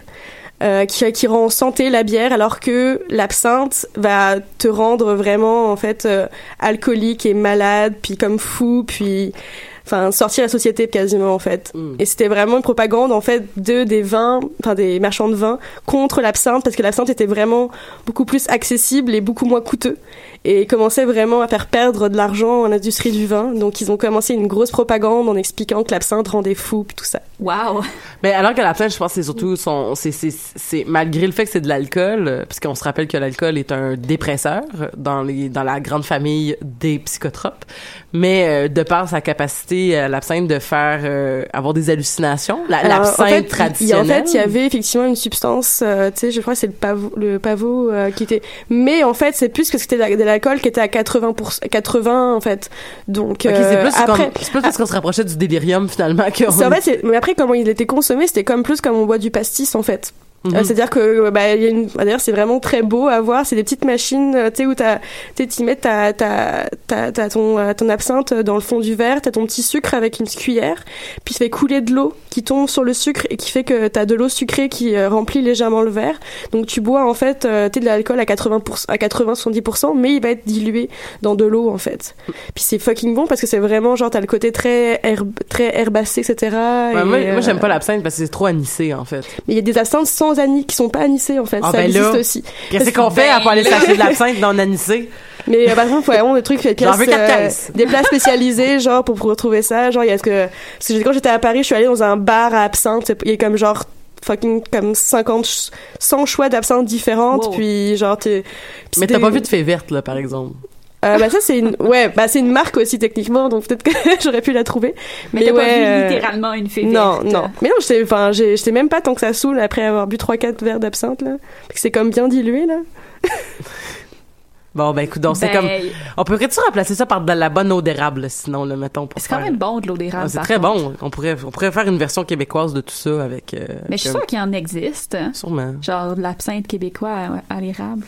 S5: qui, qui rend en santé la bière alors que l'absinthe va te rendre vraiment en fait alcoolique et malade puis comme fou puis enfin sortir la société quasiment en fait
S4: Mm.
S5: et c'était vraiment une propagande en fait de des vins enfin des marchands de vin contre l'absinthe parce que l'absinthe était vraiment beaucoup plus accessible et beaucoup moins coûteux et commençait vraiment à faire perdre de l'argent à l'industrie du vin donc ils ont commencé une grosse propagande en expliquant que l'absinthe rendait fou puis tout ça
S2: Wow!
S4: Mais alors que la plainte, je pense que c'est surtout son, c'est, c'est, c'est, malgré le fait que c'est de l'alcool, euh, puisqu'on se rappelle que l'alcool est un dépresseur dans les, dans la grande famille des psychotropes, mais euh, de par sa capacité, euh, l'absinthe de faire, euh, avoir des hallucinations, la, l'absinthe
S5: en fait, il- En
S4: traditionnelle.
S5: fait, il y avait effectivement une substance, euh, tu sais, je crois que c'est le pavot, le pavot euh, qui était. Mais en fait, c'est plus que c'était de la- de l'alcool qui était à 80 80 en fait. Donc
S4: c'est
S5: euh,
S4: plus,
S5: après.
S4: comme, c'est plus parce qu'on se rapprochait du délirium finalement que.
S5: c'est- en fait, c'est- mais après, comment il était consommé, c'était comme plus comme on boit du pastis en fait.
S4: Mhm.
S5: Euh, C'est-à-dire que euh, bah, il y a une... d'ailleurs c'est vraiment très beau à voir. C'est des petites machines, tu sais où tu mets ta, ta, ta, ta- ton, ton absinthe dans le fond du verre, t'as ton petit sucre avec une cuillère, puis ça fait couler de l'eau qui tombe sur le sucre et qui fait que t'as de l'eau sucrée qui euh, remplit légèrement le verre. Donc tu bois en fait, euh, tu de l'alcool à 80 à 80 70%, mais il va être dilué dans de l'eau en fait. Puis c'est fucking bon parce que c'est vraiment genre t'as le côté très herbe, très herbacé, etc.
S4: Ouais,
S5: et,
S4: moi,
S5: euh,
S4: moi, j'aime pas l'absinthe parce que c'est trop anisé en fait.
S5: mais il y a des absinthes sans anis qui sont pas anisées en fait.
S4: Ah,
S5: ça
S4: ben
S5: existe
S4: là.
S5: aussi.
S4: Qu'est-ce qu'on fait à pas aller s'acheter de l'absinthe non anisé?
S5: Mais euh, par exemple, ouais, vraiment des trucs, des
S4: quatre
S5: euh, des plats spécialisés, genre pour pouvoir trouver ça. Genre, il y a ce que, parce que quand j'étais à Paris, je suis allée dans un bar à absinthe. Il y a comme genre fucking comme 50, ch- 100 choix d'absinthe différentes.
S2: Wow.
S5: Puis genre, t'es.
S4: Mais t'as pas vu de fée verte là, par exemple?
S5: Euh, bah ça c'est une ouais bah c'est une marque aussi techniquement donc peut-être que j'aurais pu la trouver
S2: Mais t'as pas vu
S5: euh,
S2: littéralement une fée
S5: non
S2: verte.
S5: non mais non j'étais enfin j'étais même pas tant que ça saoule après avoir bu trois quatre verres d'absinthe là Puis que c'est comme bien dilué là
S4: Bon, ben, écoute, donc, c'est
S2: Ben,
S4: comme. On pourrait-tu remplacer ça par de la bonne eau d'érable, sinon, le mettons, pour
S2: C'est quand même bon de l'eau d'érable.
S4: Ah, c'est très
S2: contre.
S4: bon. On pourrait, on pourrait faire une version québécoise de tout ça avec. euh,
S2: Mais je suis
S4: comme-
S2: sûre qu'il en existe.
S4: Sûrement.
S2: Genre de l'absinthe québécois à, à l'érable.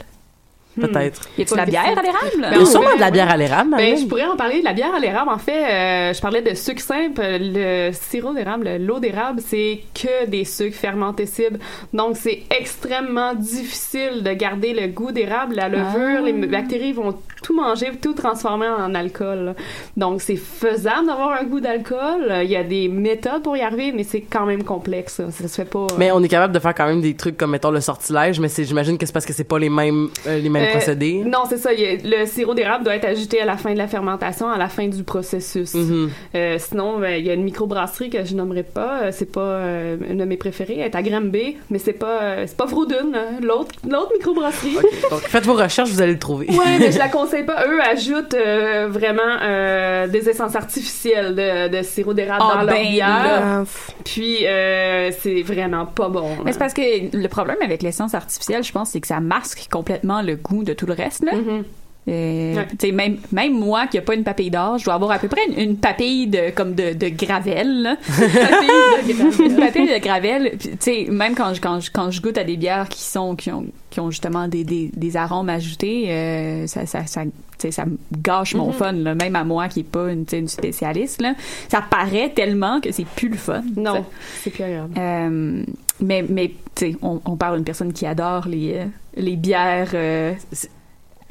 S4: Peut-être.
S2: Y a-tu de la bière à l'érable?
S4: Il y a sûrement de la bière à l'érable,
S6: Ben, je pourrais en parler de la bière à l'érable. En fait, euh, je parlais de sucre simple. Le sirop d'érable, l'eau d'érable, c'est que des sucres fermentescibles. Donc, c'est extrêmement difficile de garder le goût d'érable. La levure,
S2: Ah.
S6: les bactéries vont tout manger, tout transformer en alcool. là. Donc, c'est faisable d'avoir un goût d'alcool. Il y a des méthodes pour y arriver, mais c'est quand même complexe. Ça, ça se fait pas. euh,
S4: Mais on est capable de faire quand même des trucs comme, mettons, le sortilège, mais j'imagine que c'est parce que c'est pas les mêmes, euh, les mêmes
S6: Euh,
S4: procédés.
S6: Non, c'est ça. a- le sirop d'érable doit être ajouté à la fin de la fermentation, à la fin du processus.
S4: Mhm.
S6: Euh, sinon, ben, il y a une microbrasserie que je nommerai pas. Euh, C'est pas euh, une de mes préférées. Elle est à Granby, mais c'est pas euh, c'est pas Froudun, hein, l'autre l'autre microbrasserie.
S4: Donc, faites vos recherches, vous allez le trouver.
S6: Ouais, mais je la conseille pas. Eux ajoutent euh, vraiment euh, des essences artificielles de, de sirop d'érable
S2: Ah,
S6: dans leur
S2: ben,
S6: bière. Puis euh, c'est vraiment pas bon.
S2: Mais c'est parce que le problème avec l'essence artificielle, je pense, c'est que ça masque complètement le goût de tout le reste. Là.
S6: Mhm.
S2: Euh,
S6: Ouais.
S2: même, même moi qui a pas une papille d'or, je dois avoir à peu près une, une papille de, comme de, de gravel. là. une papille de gravel. Puis, Tu sais, même quand je, quand, je, quand je goûte à des bières qui sont qui ont, qui ont justement des, des, des arômes ajoutés, euh, ça, ça, ça, ça me gâche mon
S6: Mhm.
S2: fun. Là. Même à moi qui est pas une, une spécialiste. Là. Ça paraît tellement que c'est plus le fun.
S6: Non, c'est plus agréable.
S2: Euh, mais, mais tu sais, on, on parle d'une personne qui adore les, euh, les bières.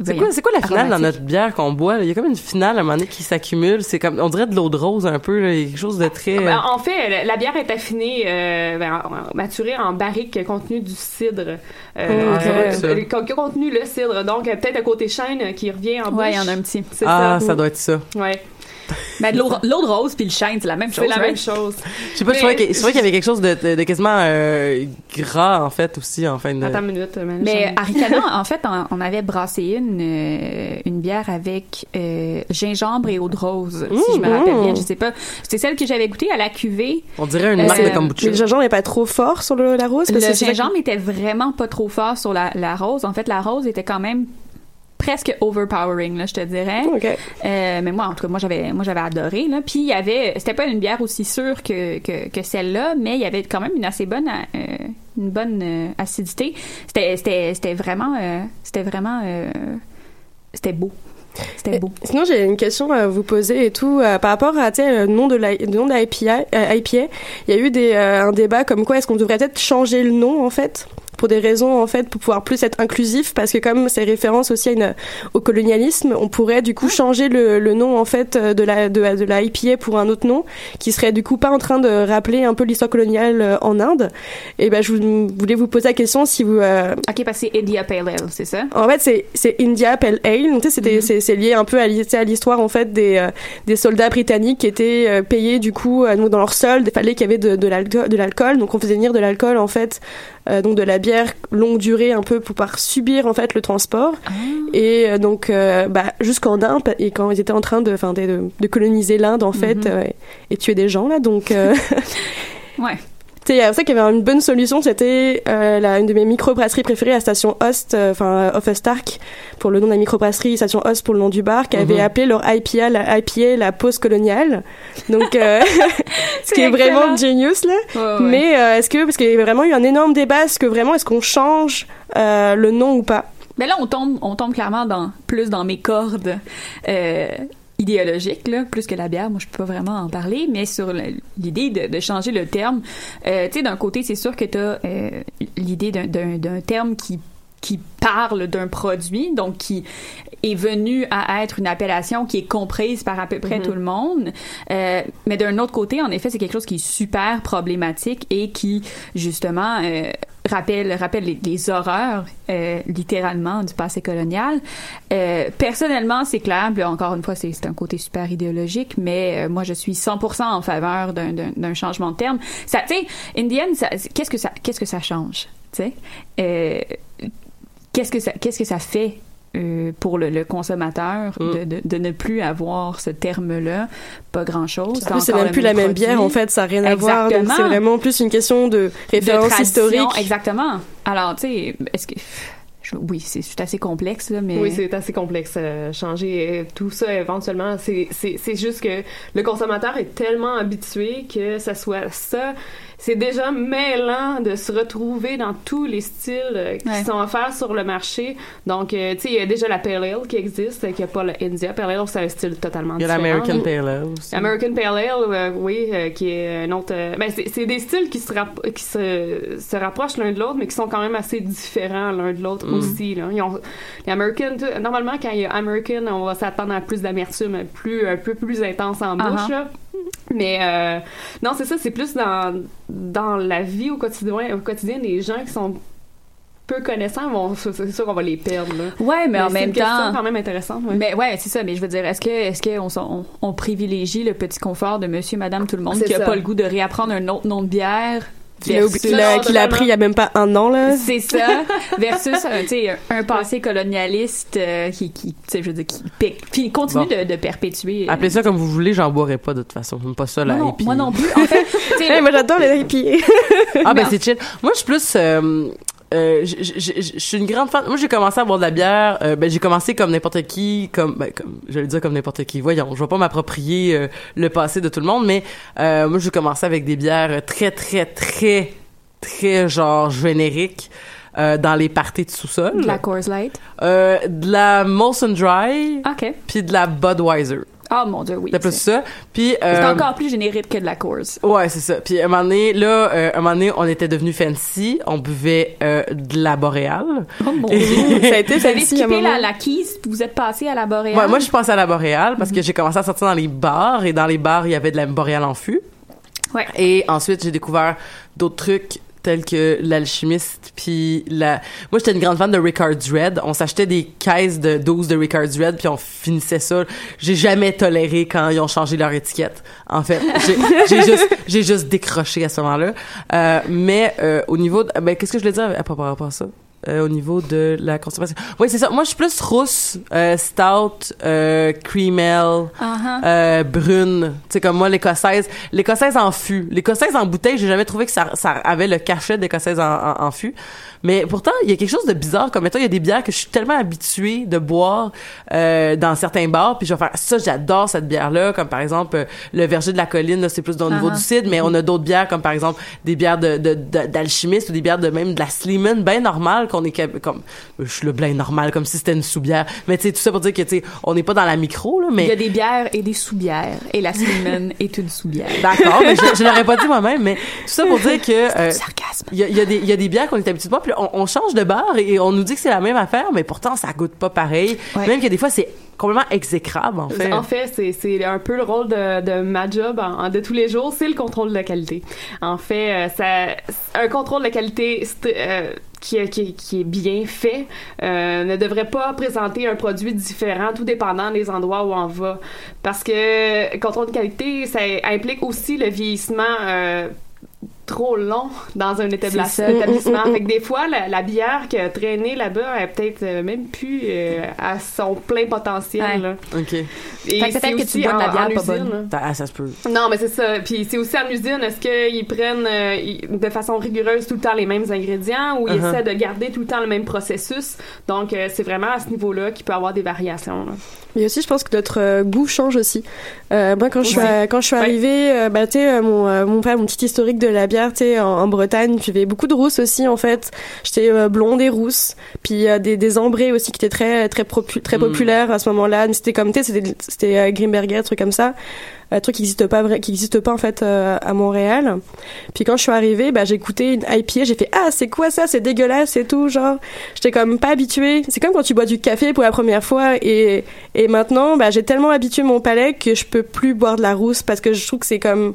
S2: Euh,
S4: C'est quoi, c'est quoi la finale dans notre bière qu'on boit? là? Il y a comme une finale à un moment donné qui s'accumule. C'est comme, on dirait de l'eau de rose un peu, là. Il y a quelque chose de très.
S6: Ben, en fait, la- bière est affinée, euh, ben, en- en- maturée en barrique contenu du cidre. Euh,
S4: Ok.
S6: euh,
S4: Ça.
S6: euh, qui a contenu le cidre. Donc, euh, peut-être un côté chêne euh, qui revient en bouche.
S2: Ouais, il y en a un petit.
S6: C'est
S4: ah,
S6: ça.
S4: ça doit être ça.
S6: Ouais.
S2: Mais l'eau de rose puis le chêne, c'est la même chose.
S6: C'est la
S2: right?
S6: même chose.
S4: Je sais pas, je
S6: Mais-
S4: trouvais qu'il je trouvais qu'il y avait quelque chose de, de, de quasiment euh, gras, en fait, aussi, en fin de.
S6: Attends une minute.
S2: Mais
S6: j'en-
S2: à Ricana, en fait, on, on avait brassé une, euh, une bière avec euh, gingembre et eau de rose, si je me rappelle bien. Je sais pas. C'est celle que j'avais goûtée à la cuvée.
S4: On dirait une
S2: Euh,
S4: marque de kombucha.
S5: le gingembre n'est pas trop fort sur le, la rose
S2: Le gingembre était vraiment pas trop fort sur la, la rose. En fait, la rose était quand même presque overpowering, là, je te dirais. Euh, mais moi, en tout cas, moi j'avais, moi j'avais adoré. Là. Puis il y avait, c'était pas une bière aussi sûre que, que, que celle-là, mais il y avait quand même une assez bonne, euh, une bonne euh, acidité. C'était, c'était, c'était vraiment, c'était vraiment, c'était beau. C'était beau.
S5: Sinon, j'ai une question à vous poser et tout euh, par rapport à le nom de la, le nom de la IPA, euh, IPA. Il y a eu des, euh, un débat comme quoi est-ce qu'on devrait peut-être changer le nom en fait? Pour des raisons en fait pour pouvoir plus être inclusif parce que comme c'est référence aussi à une, au colonialisme, on pourrait du coup changer le, le nom en fait euh, de la de, de la IPA pour un autre nom qui serait du coup pas en train de rappeler un peu l'histoire coloniale euh, en Inde. Et ben je vous- voulais vous poser la question si vous euh,
S2: Ok, parce que c'est India Pale Ale, c'est ça?
S5: en fait, c'est c'est India Pale Ale. Donc, c'était- c'est c'est lié un peu à, à l'histoire en fait des euh, des soldats britanniques qui étaient euh, payés du coup donc dans leur solde. Il fallait qu'il y avait de, de l'alcool, de l'alcool. Donc on faisait venir de l'alcool en fait, euh, donc de la bière longue durée un peu pour pouvoir subir en fait le transport. Et euh, donc euh, bah, jusqu'en Inde et quand ils étaient en train de de, de, coloniser l'Inde en fait
S2: Mhm.
S5: euh, et tuer des gens là. Donc
S2: Ouais.
S5: Tu sais, il y a ça qu'il y avait une bonne solution, c'était euh, une de mes microbrasseries préférées, la station Host, euh, enfin euh, Stark, pour le nom de la microbrasserie, station Host pour le nom du bar, qui avait
S4: Mhm.
S5: appelé leur IPA, la IPA, la pause coloniale. Donc, euh, ce qui est
S2: C'est
S5: vraiment genius là.
S2: Ouais, ouais.
S5: Mais euh, est-ce que, parce qu'il y a vraiment eu un énorme débat, est-ce que vraiment, est-ce qu'on change euh, le nom ou pas?
S2: Mais là, on tombe, on tombe clairement dans plus dans mes cordes euh, idéologiques, là, plus que la bière. Moi, je peux pas vraiment en parler, mais sur l'idée de, de changer le terme. Euh, tu sais, d'un côté, c'est sûr que tu as l'idée d'un- d'un d'un terme qui qui parle d'un produit, donc qui est venu à être une appellation qui est comprise par à peu près
S6: Mhm.
S2: tout le monde. Euh, mais d'un autre côté, en effet, c'est quelque chose qui est super problématique et qui, justement, euh, rappelle, rappelle les, les horreurs, euh, littéralement, du passé colonial. Personnellement, c'est clair, encore une fois, c'est un côté super idéologique, mais moi, je suis 100% en faveur d'un- changement de terme. Ça, tu sais, Indian, ça- qu'est-ce que ça, qu'est-ce que ça change, tu sais? Qu'est-ce que ça qu'est-ce que ça fait euh, pour le, le consommateur
S4: Mm.
S2: de, de, de ne plus avoir ce terme-là, pas grand-chose.
S5: En plus, c'est même plus la même bière, en fait, ça n'a rien à voir. C'est vraiment plus une question de référence historique.
S2: Exactement. Alors, tu sais, est-ce que... Oui, c'est assez complexe, là, mais...
S6: Oui, c'est assez complexe. euh, changer tout ça éventuellement, c'est c'est- c'est juste que le consommateur est tellement habitué que ça soit ça. C'est déjà mêlant de se retrouver dans tous les styles euh, qui
S2: Ouais.
S6: sont offerts sur le marché. Donc, euh, tu sais, il y a déjà la Pale Ale qui existe, euh, qui n'a pas le India. Pale Ale, c'est un style totalement
S4: Il y a
S6: différent.
S4: l'American Pale Ale aussi.
S6: American Pale Ale, euh, oui, euh, qui est un autre. euh, ben, c'est des styles qui se rapp- qui se, se rapprochent l'un de l'autre, mais qui sont quand même assez différents l'un de l'autre
S4: Mm.
S6: aussi. Là. Ils ont, les American, normalement, quand il y a American, on va s'attendre à plus d'amertume, plus un peu plus intense en bouche.
S2: Uh-huh.
S6: là. Mais euh, non, c'est ça, c'est plus dans dans la vie au quotidien, au quotidien des gens qui sont peu connaissants, vont- c'est sûr qu'on va les perdre. Là.
S2: Ouais, mais en
S6: c'est
S2: même temps...
S6: quand même intéressante. ouais.
S2: Mais ouais, c'est ça. Mais je veux dire, est-ce que est-ce qu'on on, on privilégie le petit confort de Monsieur, Madame, tout le monde
S6: C'est
S2: qui a
S6: ça.
S2: pas le goût de réapprendre un autre nom de bière?
S5: Qu'il a, appris il y a même pas un an, là.
S2: C'est ça. Versus, euh, tu sais, un passé colonialiste euh, qui, qui tu sais, je veux dire, qui pique, puis continue
S4: Bon.
S2: de, de perpétuer. euh,
S4: Appelez ça comme vous voulez, j'en boirai pas de toute façon. J'aime pas ça, la
S2: moi, non,
S4: hippie.
S2: moi non plus. En fait, tu sais,
S5: Hey, moi, j'adore les hippies.
S4: Ah ben c'est chill. Moi je suis plus euh, euh, je- je je- je suis une grande fan. Moi j'ai commencé à boire de la bière, euh, ben j'ai commencé comme n'importe qui, comme ben comme j'allais dire comme n'importe qui. Voyons, je vais pas m'approprier euh, le passé de tout le monde, mais moi j'ai commencé avec des bières très très très très genre génériques. dans les parties de sous-sol.
S2: de la Coors Light.
S4: De la Molson Dry,
S2: OK.
S4: puis de la Budweiser.
S2: Ah, mon Dieu, oui.
S4: C'est plus ça. Puis
S2: c'est
S4: euh,
S2: encore plus générique que de la Coors.
S4: Ouais, c'est ça. Puis à un moment donné, là, euh, à un moment donné, on était devenu fancy. On buvait euh, de la boréale.
S2: Oh mon Dieu.
S5: Ça a été
S2: Vous avez skippé la, la Keys, vous êtes passé à la Boréale?
S4: Ouais, moi, je suis passée à la boréale parce que j'ai commencé à sortir dans les bars et dans les bars, il y avait de la boréale en fût.
S2: Ouais.
S4: Et ensuite, j'ai découvert d'autres trucs tels que l'alchimiste puis la moi j'étais une grande fan de Ricard Red on s'achetait des caisses de 12 de Ricard Red puis on finissait ça. J'ai jamais toléré quand ils ont changé leur étiquette. En fait j'ai juste j'ai juste décroché à ce moment-là. Euh, mais euh, au niveau de, ben qu'est-ce que je voulais dire à propos à ça? Euh, au niveau de la consommation. Oui, c'est ça. Moi, je suis plus rousse, euh, stout, euh, cream ale,
S2: Uh-huh.
S4: euh, brune. Tu sais, comme moi, l'écossaise. L'écossaise en fût. L'écossaise en bouteille, j'ai jamais trouvé que ça, ça avait le cachet d'écossaise en, en, en fût. Mais pourtant, il y a quelque chose de bizarre. Comme mettons, il y a des bières que je suis tellement habituée de boire euh, dans certains bars, puis je vais faire ça, j'adore cette bière-là. Comme par exemple, euh, le verger de la colline, là, c'est plus au niveau
S2: Uh-huh.
S4: du cidre, mais on a d'autres bières comme par exemple des bières de de- de- d'alchimiste ou des bières de même de la Sleeman, bien normale qu'on est comme je le bien normal comme si c'était une sous-bière. Mais tu sais tout ça pour dire que tu sais on n'est pas dans la micro là, mais
S2: Il y a des bières et des sous-bières. Et la Sleeman est une sous-bière.
S4: D'accord, mais je, je l'aurais pas dit moi-même, mais tout ça pour dire que euh,
S2: Sarcasme.
S4: il y a, y, a des- il y a des bières qu'on est habitué boire, puis on, on change de bar et on nous dit que c'est la même affaire, mais pourtant ça goûte pas pareil.
S2: Ouais.
S4: Même que des fois c'est complètement exécrable en fait.
S6: En fait, c'est, c'est un peu le rôle de, de ma job en- de tous les jours, c'est le contrôle de la qualité. En fait, euh, ça, un contrôle de la qualité euh, qui, est- qui, est- bien fait euh, ne devrait pas présenter un produit différent, tout dépendant des endroits où on va. Parce que le contrôle de qualité, ça implique aussi le vieillissement. euh, trop long dans un établa-
S2: ça.
S6: établissement. Fait que des fois, la, la bière qui a traîné là-bas est peut-être euh, même plus euh, à son plein potentiel.
S2: Ouais.
S6: là.
S4: Ok.
S6: Et
S2: Fait que peut-être
S6: c'est
S2: que tu
S6: aussi
S2: bois de la
S6: en-
S2: bière pas
S6: usine,
S2: bonne.
S4: ah, ça se peut.
S6: Non, mais c'est ça. Puis c'est aussi en usine, est-ce qu'ils prennent euh, de façon rigoureuse tout le temps les mêmes ingrédients ou ils
S4: Uh-huh.
S6: essaient de garder tout le temps le même processus? Donc, euh, c'est vraiment à ce niveau-là qu'il peut y avoir des variations. là.
S5: Mais aussi, je pense que notre euh, goût change aussi. Euh, moi, quand je suis,
S6: Oui.
S5: à- quand je suis
S6: Ouais.
S5: arrivée, euh, bah, tu sais, mon, euh, mon petit historique de la bière, tu sais, en, en Bretagne, y avait beaucoup de rousses aussi, en fait. J'étais euh, blonde et rousse. Puis euh, des, des ambrés aussi qui étaient très, très, propu- très
S4: Mm.
S5: populaires à ce moment-là. Mais C'était comme, tu sais, c'était, c'était euh, Grimberger, truc comme ça. Un truc qui n'existe pas qui existe pas, en fait, euh, à Montréal. Puis quand je suis arrivée, bah, j'ai écouté une IPA, j'ai fait, ah, c'est quoi ça? C'est dégueulasse et tout, genre. J'étais comme pas habituée. C'est comme quand tu bois du café pour la première fois et, et maintenant, bah, j'ai tellement habitué mon palais que je peux plus boire de la rousse parce que je trouve que c'est comme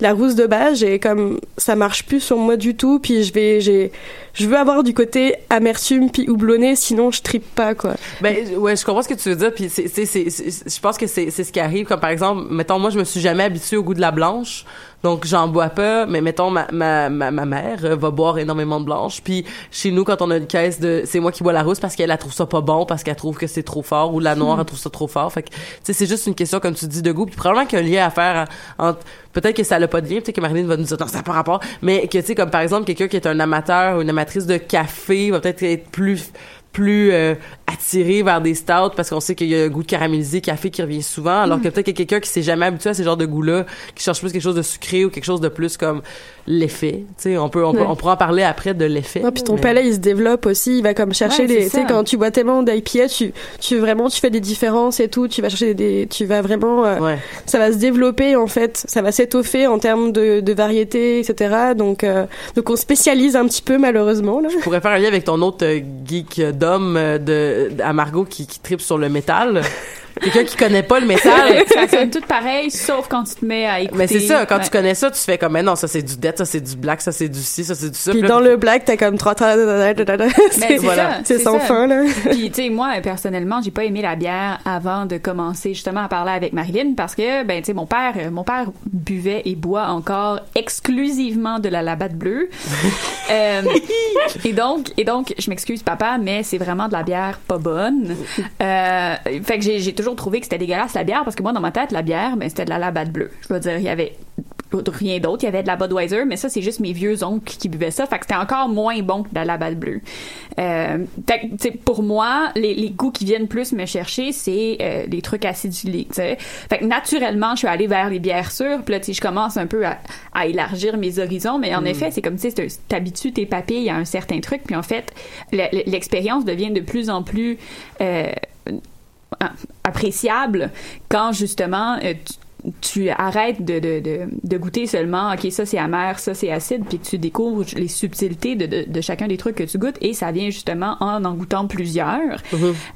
S5: la rousse de base et comme ça marche plus sur moi du tout puis je vais j'ai je veux avoir du côté amertume puis houblonné sinon je tripe pas quoi.
S4: Ben ouais, je comprends ce que tu veux dire puis c'est c'est je pense que c'est c'est ce qui arrive comme par exemple, mettons moi je me suis jamais habituée au goût de la blanche. Donc, j'en bois pas, mais mettons, ma, ma, ma, ma mère euh, va boire énormément de blanche. Puis, chez nous, quand on a une caisse de... C'est moi qui bois la rousse parce qu'elle, elle trouve ça pas bon, parce qu'elle trouve que c'est trop fort, ou la noire, elle trouve ça trop fort. Fait que, tu sais, c'est juste une question, comme tu dis, de goût. Puis, probablement qu'il y a un lien à faire entre... Peut-être que ça n'a pas de lien, peut-être que Marilyn va nous dire non, ça n'a pas rapport, mais que, tu sais, comme par exemple, quelqu'un qui est un amateur ou une amatrice de café va peut-être être plus plus euh, attiré vers des stouts parce qu'on sait qu'il y a un goût de caramélisé café qui revient souvent alors que peut-être qu'il y a quelqu'un qui s'est jamais habitué à ces genres de goûts-là qui cherche plus quelque chose de sucré ou quelque chose de plus comme l'effet tu sais on peut on, peut,
S5: Ouais.
S4: on pourra en parler après de l'effet
S5: Non, puis ton
S4: mais-
S5: palais il se développe aussi, il va comme chercher
S4: Ouais,
S5: les tu sais quand tu bois tellement d'IPA, tu tu vraiment tu fais des différences et tout, tu vas chercher des tu vas vraiment euh,
S4: Ouais.
S5: ça va se développer en fait, ça va s'étoffer en termes de de variété etc. Donc euh, donc on spécialise un petit peu malheureusement là.
S4: Je pourrais faire un lien avec ton autre geek euh, d'homme euh, de à qui, qui tripe sur le métal. Quelqu'un qui connaît pas le métal.
S2: ça sonne tout pareil, sauf quand tu te mets à écouter.
S4: Mais c'est ça, quand
S2: Ouais.
S4: tu connais ça, tu fais comme, mais non, ça c'est du death, ça c'est du black, ça c'est du ci, ça c'est du ça.
S5: Puis dans le black, t'as comme trois trois c'est
S2: c'est
S5: sans fin là.
S2: Puis tu sais moi personnellement, j'ai pas aimé la bière avant de commencer justement à parler avec Marilyn parce que ben tu sais mon père euh, mon père buvait et boit encore exclusivement de la labatte bleue. Euh, et donc et donc je m'excuse papa, mais c'est vraiment de la bière pas bonne. Euh, fait que j'ai j'ai toujours trouvé que c'était dégueulasse la bière parce que moi dans ma tête la bière ben c'était de la labatte bleue. Je veux dire il y avait rien d'autre. Il y avait de la Budweiser, mais ça, c'est juste mes vieux oncles qui buvaient ça. Fait que c'était encore moins bon que de la balle bleue. Euh, pour moi, les, les goûts qui viennent plus me chercher, c'est euh, les trucs acidulés. Fait que naturellement, je suis allée vers les bières sûres. Puis là, je commence un peu à, à élargir mes horizons. Mais en
S4: Mm.
S2: effet, c'est comme, un- t'habitues tes papilles à un certain truc. Puis en fait, le- le- l'expérience devient de plus en plus... Euh, appréciable quand justement euh, tu, tu arrêtes de, de, de, de goûter seulement ok ça c'est amer ça c'est acide puis que tu découvres les subtilités de, chacun des trucs que tu goûtes et ça vient justement en en goûtant plusieurs.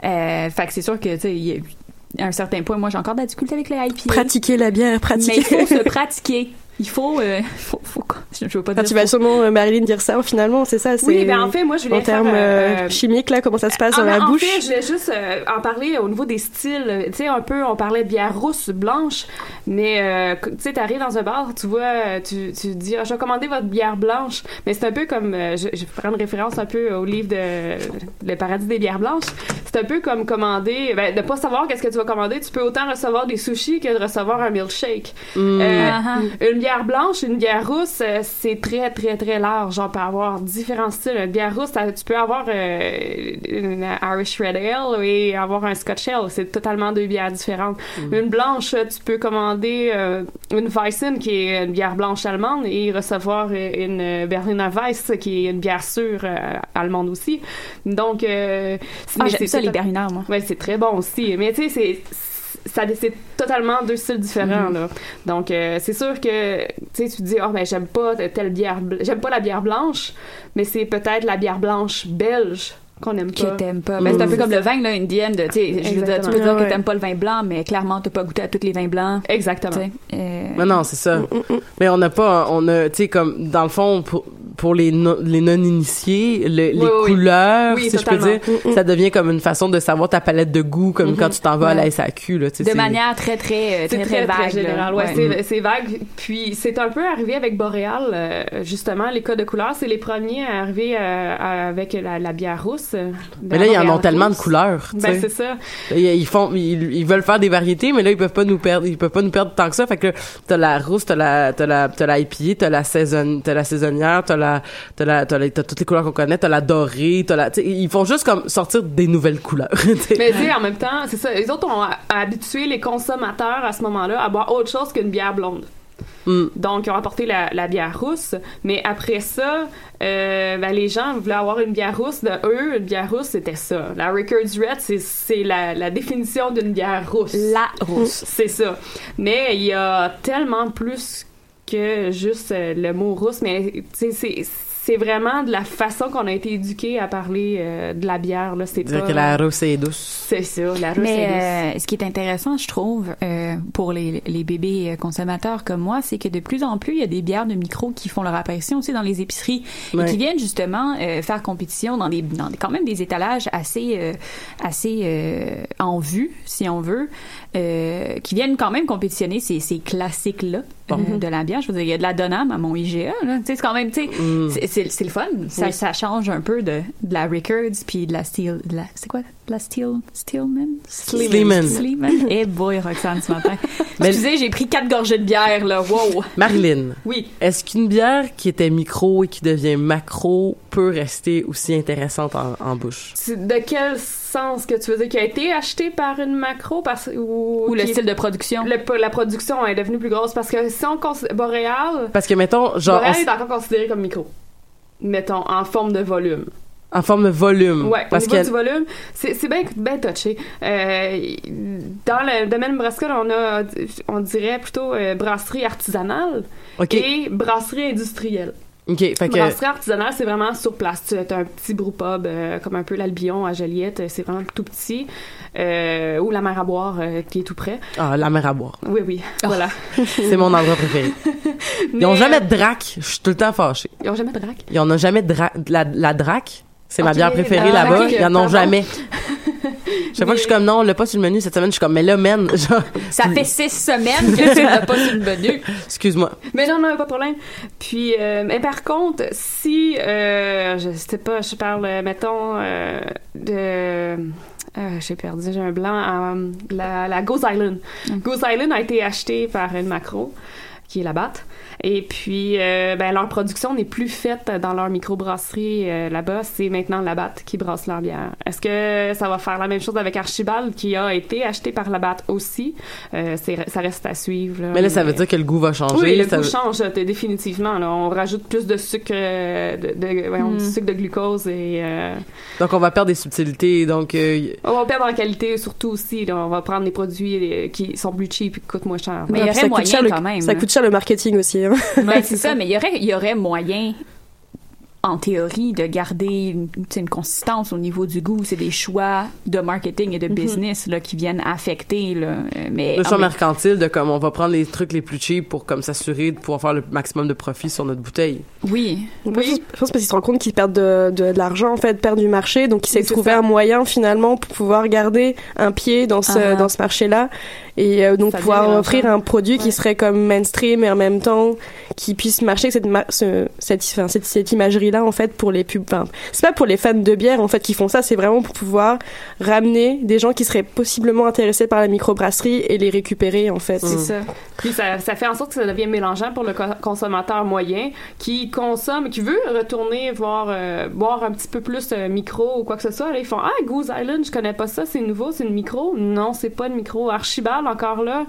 S2: Euh, fait que c'est sûr que tu sais il y a- à un certain point moi j'ai encore de la difficulté avec les IPA.
S5: Pratiquer la bière, pratiquer.
S2: mais il faut se pratiquer il faut, euh, faut, faut je, je veux pas
S5: Quand
S2: dire
S5: tu vas
S2: faut-
S5: sûrement euh, Marilyn dire ça, finalement, c'est ça. c'est-
S6: Oui, ben en fait, moi, je voulais
S5: en termes euh,
S6: euh,
S5: chimiques là, comment ça se passe
S6: Ah,
S5: dans la
S6: en
S5: bouche?
S6: fait, je voulais juste euh, en parler au niveau des styles. Tu sais, un peu, on parlait de bière rousse, blanche, mais euh, tu sais, t'arrives dans un bar, tu vois, tu, tu dis, ah, je vais commander votre bière blanche, mais c'est un peu comme, euh, je, je vais prendre référence un peu au livre de Le paradis des bières blanches. C'est un peu comme commander, ben, de pas savoir qu'est-ce que tu vas commander. Tu peux autant recevoir des sushis que de recevoir un milkshake.
S4: Mm.
S6: Euh,
S2: Ah,
S6: une bière blanche, une bière rousse, euh, c'est très, très, très large. On peut avoir différents styles. Une bière rousse, tu peux avoir euh, une Irish Red Ale et avoir un Scotch Ale. C'est totalement deux bières différentes. Une blanche, euh, tu peux commander euh, une Weissen, qui est une bière blanche allemande, et recevoir une Berliner Weiss, qui est une bière sûre euh, allemande aussi. Donc,
S2: Ah, j'aime ça les Berliner moi
S6: Ouais, c'est très bon aussi. Mais tu sais, c'est ça c'est totalement deux styles différents
S2: Mhm.
S6: là. Donc euh, c'est sûr que tu sais tu te dis oh ben j'aime pas telle bière j'aime pas la bière blanche, mais c'est peut-être la bière blanche belge qu'on aime
S2: que
S6: pas.
S2: t'aimes pas. Mais c'est un peu comme le vin, là, indienne. de- Tu sais, je veux dire, tu peux dire
S5: Ouais.
S2: que t'aimes pas le vin blanc, mais clairement, t'as pas goûté à tous les vins blancs.
S6: Exactement.
S2: Euh,
S4: Mais non, c'est ça. Mais on n'a pas, on a, tu sais, comme, dans le fond, pour, pour les, les non-initiés, le- les couleurs,
S6: Oui,
S4: si je peux dire, ça devient comme une façon de savoir ta palette de goût, comme quand tu t'en vas à la. SAQ, là, tu sais.
S2: de manière très, très, euh, très,
S6: très,
S2: très,
S6: très
S2: vague.
S6: Ouais. c'est- vague. Puis c'est un peu arrivé avec Boréal, euh, justement, les codes de couleurs. C'est les premiers à arriver avec la, la bière rousse. Euh,
S4: Mais là, ils en
S6: Boréal
S4: ont tellement de couleurs,
S6: Ben c'est ça.
S4: Ils, font, ils, ils veulent faire des variétés, mais là, ils peuvent pas nous perdre, ils peuvent pas nous perdre tant que ça. Fait que t'as la rousse, t'as la, t'as la, t'as la IPA, t'as la saison, t'as la saisonnière, t'as la, t'as la, t'as la- t'as toutes les couleurs qu'on connaît, t'as la dorée, t'as la, ils font juste comme sortir des nouvelles couleurs.
S6: Mais tu en même temps, c'est ça. Les autres ont habitué les consommateurs à ce moment-là à boire autre chose qu'une bière blonde.
S4: Mm.
S6: Donc, ils ont apporté la, la bière rousse. Mais après ça, euh, ben, les gens voulaient avoir une bière rousse. De eux, une bière rousse, c'était ça. La Rickards Red, c'est- la, la définition d'une bière rousse.
S2: La rousse.
S6: C'est ça. Mais il y a tellement plus que juste euh, le mot rousse. Mais c'est c'est vraiment de la façon qu'on a été éduqué à parler euh, de la bière. Là. C'est
S4: Dire
S6: pas...
S4: que la rousse est douce.
S6: C'est ça, la rousse est douce.
S2: Mais euh, ce qui est intéressant, je trouve, euh, pour les, les bébés euh, consommateurs comme moi, c'est que de plus en plus, il y a des bières de micro qui font leur apparition aussi dans les épiceries
S4: Ouais.
S2: et qui viennent justement euh, faire compétition dans des, dans des- quand même des étalages assez, euh, assez euh, en vue, si on veut, euh, qui viennent quand même compétitionner ces, ces euh, de la bière. Je veux dire, il y a de la Donham à mon IGA. Tu sais, c'est quand même, tu sais,
S4: Mm.
S2: c'est- le fun. Ça,
S4: Oui.
S2: ça change un peu de, de la Rickards puis de la Steel. de la- C'est quoi? La Steel. Steelman?
S4: Sleeman.
S2: Sleeman. Eh boy, Roxane, ce matin.
S4: Mais-
S2: Excusez, j'ai pris quatre gorgées de bière, là. Wow.
S4: Marilyn,
S2: Oui.
S4: est-ce qu'une bière qui était micro et qui devient macro peut rester aussi intéressante en, en bouche?
S6: De quel sens que tu veux dire? Qui a été acheté par une macro parce ou,
S2: Ou le style de production.
S6: le- la production est devenue plus grosse parce que si on considère Boréal,
S4: Parce que, mettons, genre,
S6: Boréal est encore considéré comme micro. Mettons, en forme de volume.
S4: En forme de volume.
S6: Ouais,
S4: parce
S6: au niveau
S4: que,
S6: du volume, c'est bien bien touché. Euh, dans le domaine brassicole, on a, on dirait plutôt euh, brasserie artisanale et brasserie industrielle.
S4: OK, fait que,
S6: Brasserie artisanale, c'est vraiment sur place. Tu as un petit brewpub, euh, comme un peu l'Albion à Joliette, c'est vraiment tout petit. Ou la mer à boire, qui est tout près.
S4: ah, la mer à boire.
S6: Oui, oui, voilà.
S4: C'est mon endroit préféré. Ils ont
S6: Mais,
S4: jamais de drac. Je suis tout le temps fâchée.
S6: Ils ont jamais de drac?
S4: Ils en ont jamais de dra- la drac. C'est ma bière préférée
S6: la
S4: là-bas. Ils ont jamais. Chaque fois que je suis comme non, on l'a pas sur le menu cette semaine, je suis comme mais là, man, genre,
S2: Ça fait six semaines que tu l'as pas sur le menu.
S4: excuse-moi.
S6: Mais non, non, pas de problème. Puis, euh, mais par contre, si, euh, je sais pas, je parle, euh, mettons, euh, de... euh, j'ai perdu, j'ai un blanc. euh, la, la Goose Island. Goose Island a été achetée par une macro, qui est la batte. Et puis, euh, ben, leur production n'est plus faite dans leur microbrasserie euh, là-bas. C'est maintenant la batte qui brasse leur bière. Est-ce que ça va faire la même chose avec Archibald, qui a été acheté par la batte aussi? Euh, ça reste à suivre.
S4: Mais là, ça veut dire que le goût va changer.
S6: oui, le
S4: ça
S6: goût
S4: veut-
S6: change euh, définitivement. Là. On rajoute plus de sucre, de,
S2: Mm.
S6: du sucre de glucose et euh,
S4: Donc on va perdre des subtilités. Donc euh,
S6: on va perdre en qualité surtout aussi. là. on va prendre des produits qui sont plus cheap et qui coûtent moins cher.
S2: Mais il y aurait moyen
S5: cher le-
S2: quand même.
S5: Ça
S2: hein.
S5: coûte cher le marketing aussi. hein.
S2: Ouais, c'est ça, mais il y aurait, il y aurait moyen, en théorie, de garder une, une consistance au niveau du goût. C'est des choix de marketing et de business là, qui viennent affecter. Là. Mais,
S4: le choix
S2: ah, mais-
S4: mercantile de comme on va prendre les trucs les plus cheap pour comme s'assurer de pouvoir faire le maximum de profit sur notre bouteille.
S2: oui,
S5: Je pense- Je pense parce qu'ils se rendent compte qu'ils perdent de, de, de l'argent, en fait, perdent du marché, donc ils essaient
S6: Oui,
S5: de trouver
S6: ça.
S5: un moyen finalement pour pouvoir garder un pied dans ce,
S2: Ah.
S5: dans ce marché-là et euh, donc
S6: Ça
S5: pouvoir offrir un produit qui serait comme mainstream et en même temps qui puisse marcher avec cette, ma- ce- cette, enfin, cette, cette imagerie-là en fait pour les pubs. Enfin, c'est pas pour les fans de bière en fait qui font ça, c'est vraiment pour pouvoir ramener des gens qui seraient possiblement intéressés par la microbrasserie et les récupérer en fait.
S6: C'est ça. Puis ça, ça fait en sorte que ça devient mélangeant pour le co- consommateur moyen qui consomme, qui veut retourner voir, euh, boire un petit peu plus euh, micro ou quoi que ce soit. Là, ils font Ah, Goose Island, je connais pas ça, c'est nouveau, c'est une micro. Non, c'est pas une micro. Archibald, encore là.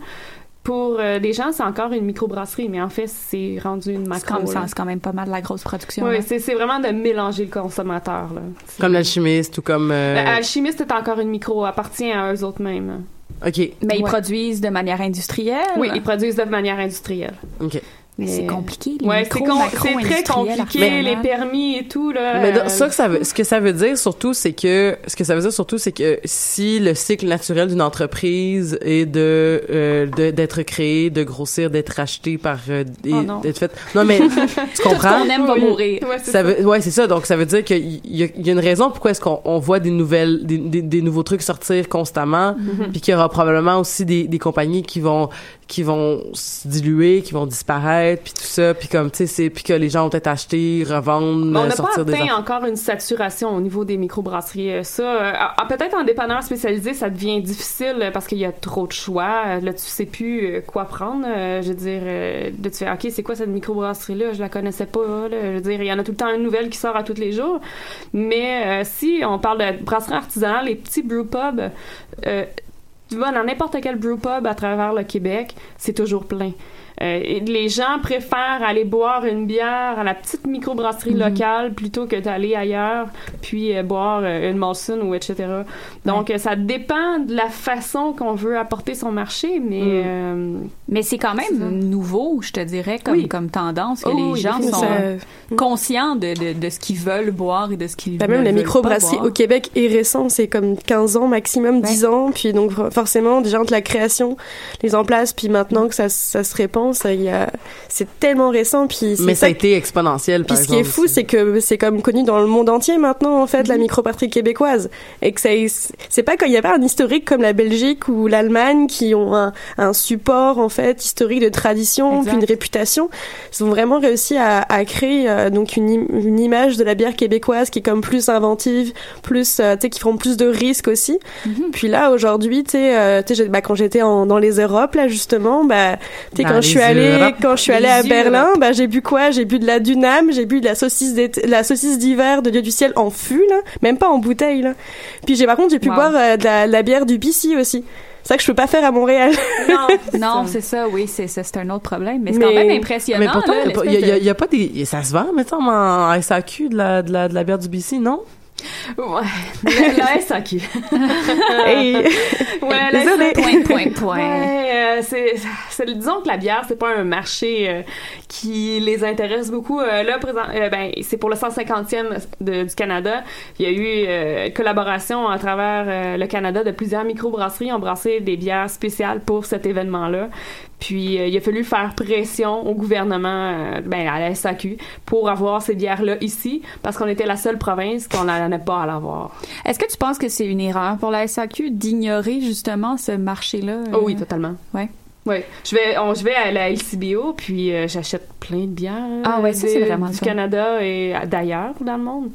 S6: Pour euh, des gens, c'est encore une microbrasserie, mais en fait, c'est rendu une
S2: c'est
S6: macro.
S2: comme ça,
S6: là.
S2: c'est quand même pas mal la grosse production.
S6: Oui, c'est c'est vraiment de mélanger le consommateur. Là. C'est-
S4: Comme l'alchimiste ou comme. euh,
S6: Le Alchimiste est encore une micro, appartient à eux autres mêmes.
S4: Ok,
S2: Mais ils
S6: Ouais.
S2: produisent de manière industrielle?
S6: Oui, ils produisent de manière industrielle.
S4: ok.
S2: Mais c'est compliqué. Les
S6: Ouais,
S2: micros,
S6: c'est très compliqué, les permis et tout, là.
S4: Mais
S6: euh,
S4: donc, ça, que ça veut, ce que ça veut dire surtout, c'est que ce que ça veut dire surtout, c'est que si le cycle naturel d'une entreprise est de euh, d'être créé, de grossir, d'être acheté par euh, et
S6: Oh non.
S4: d'être fait. Non mais tu
S2: Tout ce
S4: comprends?
S2: qu'on aime va
S6: Oui.
S2: mourir.
S6: Ouais, c'est
S4: Ça
S6: ça.
S4: veut, ouais, c'est ça. Donc, ça veut dire qu'il y, y a une raison pourquoi est-ce qu'on on voit des nouvelles, des, des, des nouveaux trucs sortir constamment,
S6: Mm-hmm.
S4: puis qu'il y aura probablement aussi des, des compagnies qui vont, qui vont se diluer, qui vont disparaître, puis tout ça, puis comme tu sais, c'est, puis que les gens vont peut-être acheter, revendre,
S6: Mais on n'a pas
S4: des.
S6: encore une saturation au niveau des microbrasseries. Euh, Ça, euh, ah, peut-être en dépanneur spécialisé, ça devient difficile euh, parce qu'il y a trop de choix. Là, tu sais plus quoi prendre. Je veux dire, là, tu fais, OK, c'est quoi cette microbrasserie-là? Je la connaissais pas. là. Je veux dire, il y en a tout le temps une nouvelle qui sort à tous les jours. Mais euh, si on parle de brasserie artisanale, les petits brewpubs, euh, tu vas dans n'importe quel brewpub à travers le Québec, c'est toujours plein. Euh, les gens préfèrent aller boire une bière à la petite microbrasserie locale plutôt que d'aller ailleurs puis euh, boire euh, une Molson ou etc. Donc euh, ça dépend de la façon qu'on veut apporter son marché, mais euh,
S2: Mais c'est quand même nouveau, je te dirais, comme,
S6: Oui.
S2: comme tendance, que
S6: Oh
S2: les
S6: oui,
S2: gens sont
S5: Ça-
S2: conscients de, de, de ce qu'ils veulent boire et de ce qu'ils
S5: Bah, même la
S2: veulent
S5: microbrasserie au Québec est récent, c'est comme 15 ans maximum, 10 ans, puis donc for- forcément déjà entre la création, les en place, puis maintenant que ça, ça se répand, y a, c'est tellement récent. Puis
S4: Mais ça a été exponentiel, par
S5: puis ce qui est fou, c'est que c'est comme connu dans le monde entier maintenant, en fait,
S4: Mhm.
S5: la micropartie québécoise. Et que ça, c'est pas quand il y a pas un historique comme la Belgique ou l'Allemagne qui ont un, un support, en fait, historique de tradition, puis une réputation. Ils ont vraiment réussi à, à créer, euh, donc, une, une image de la bière québécoise qui est comme plus inventive, plus, euh, tu sais, qui prend plus de risques aussi.
S2: Mhm.
S5: Puis là, aujourd'hui, tu sais, euh, bah, quand j'étais dans les Europes, là, justement, bah, tu sais,
S4: Dans
S5: quand je suis allée, quand je suis allée à. Berlin, bah, j'ai bu quoi? J'ai bu de la Dunam, j'ai bu de la saucisse d'été- la saucisse d'hiver de Dieu du ciel en fût, là. Même pas en bouteille, là. Puis j'ai, par contre, j'ai pu
S2: Wow.
S5: boire euh, de, la, de la bière du BC aussi. C'est ça que je peux pas faire à Montréal.
S2: Non, non, c'est ça, oui, c'est c'est un autre problème. Mais c'est
S5: Mais-
S2: quand même impressionnant.
S4: Mais pourtant, il y a pas- y, y a des. Ça se vend, mettons, en SAQ de la, de la, de la bière du BC, non?
S6: Ouais. La, la SAQ.
S5: Hey.
S6: Ouais, la
S5: Désolée.
S2: Point, point, point.
S6: Ouais, euh, c'est, c'est, disons que la bière, c'est pas un marché euh, qui les intéresse beaucoup. Euh, là, présent, ben, c'est pour le 150e de- du Canada. Il y a eu collaboration à travers le Canada de plusieurs microbrasseries ont brassé des bières spéciales pour cet événement-là. Puis euh, il a fallu faire pression au gouvernement, euh, ben, à la SAQ, pour avoir ces bières-là ici, parce qu'on était la seule province qu'on n'en a pas à l'avoir.
S2: Est-ce que tu penses que c'est une erreur pour la SAQ d'ignorer justement ce marché-là?
S6: Oh oui,
S2: euh,
S6: totalement.
S2: Ouais.
S6: Ouais, je vais, on, je vais à la LCBO, puis euh, j'achète plein de bières.
S2: Ah ouais, ça, c'est
S6: des-
S2: vraiment
S6: du. Canada et d'ailleurs dans le monde.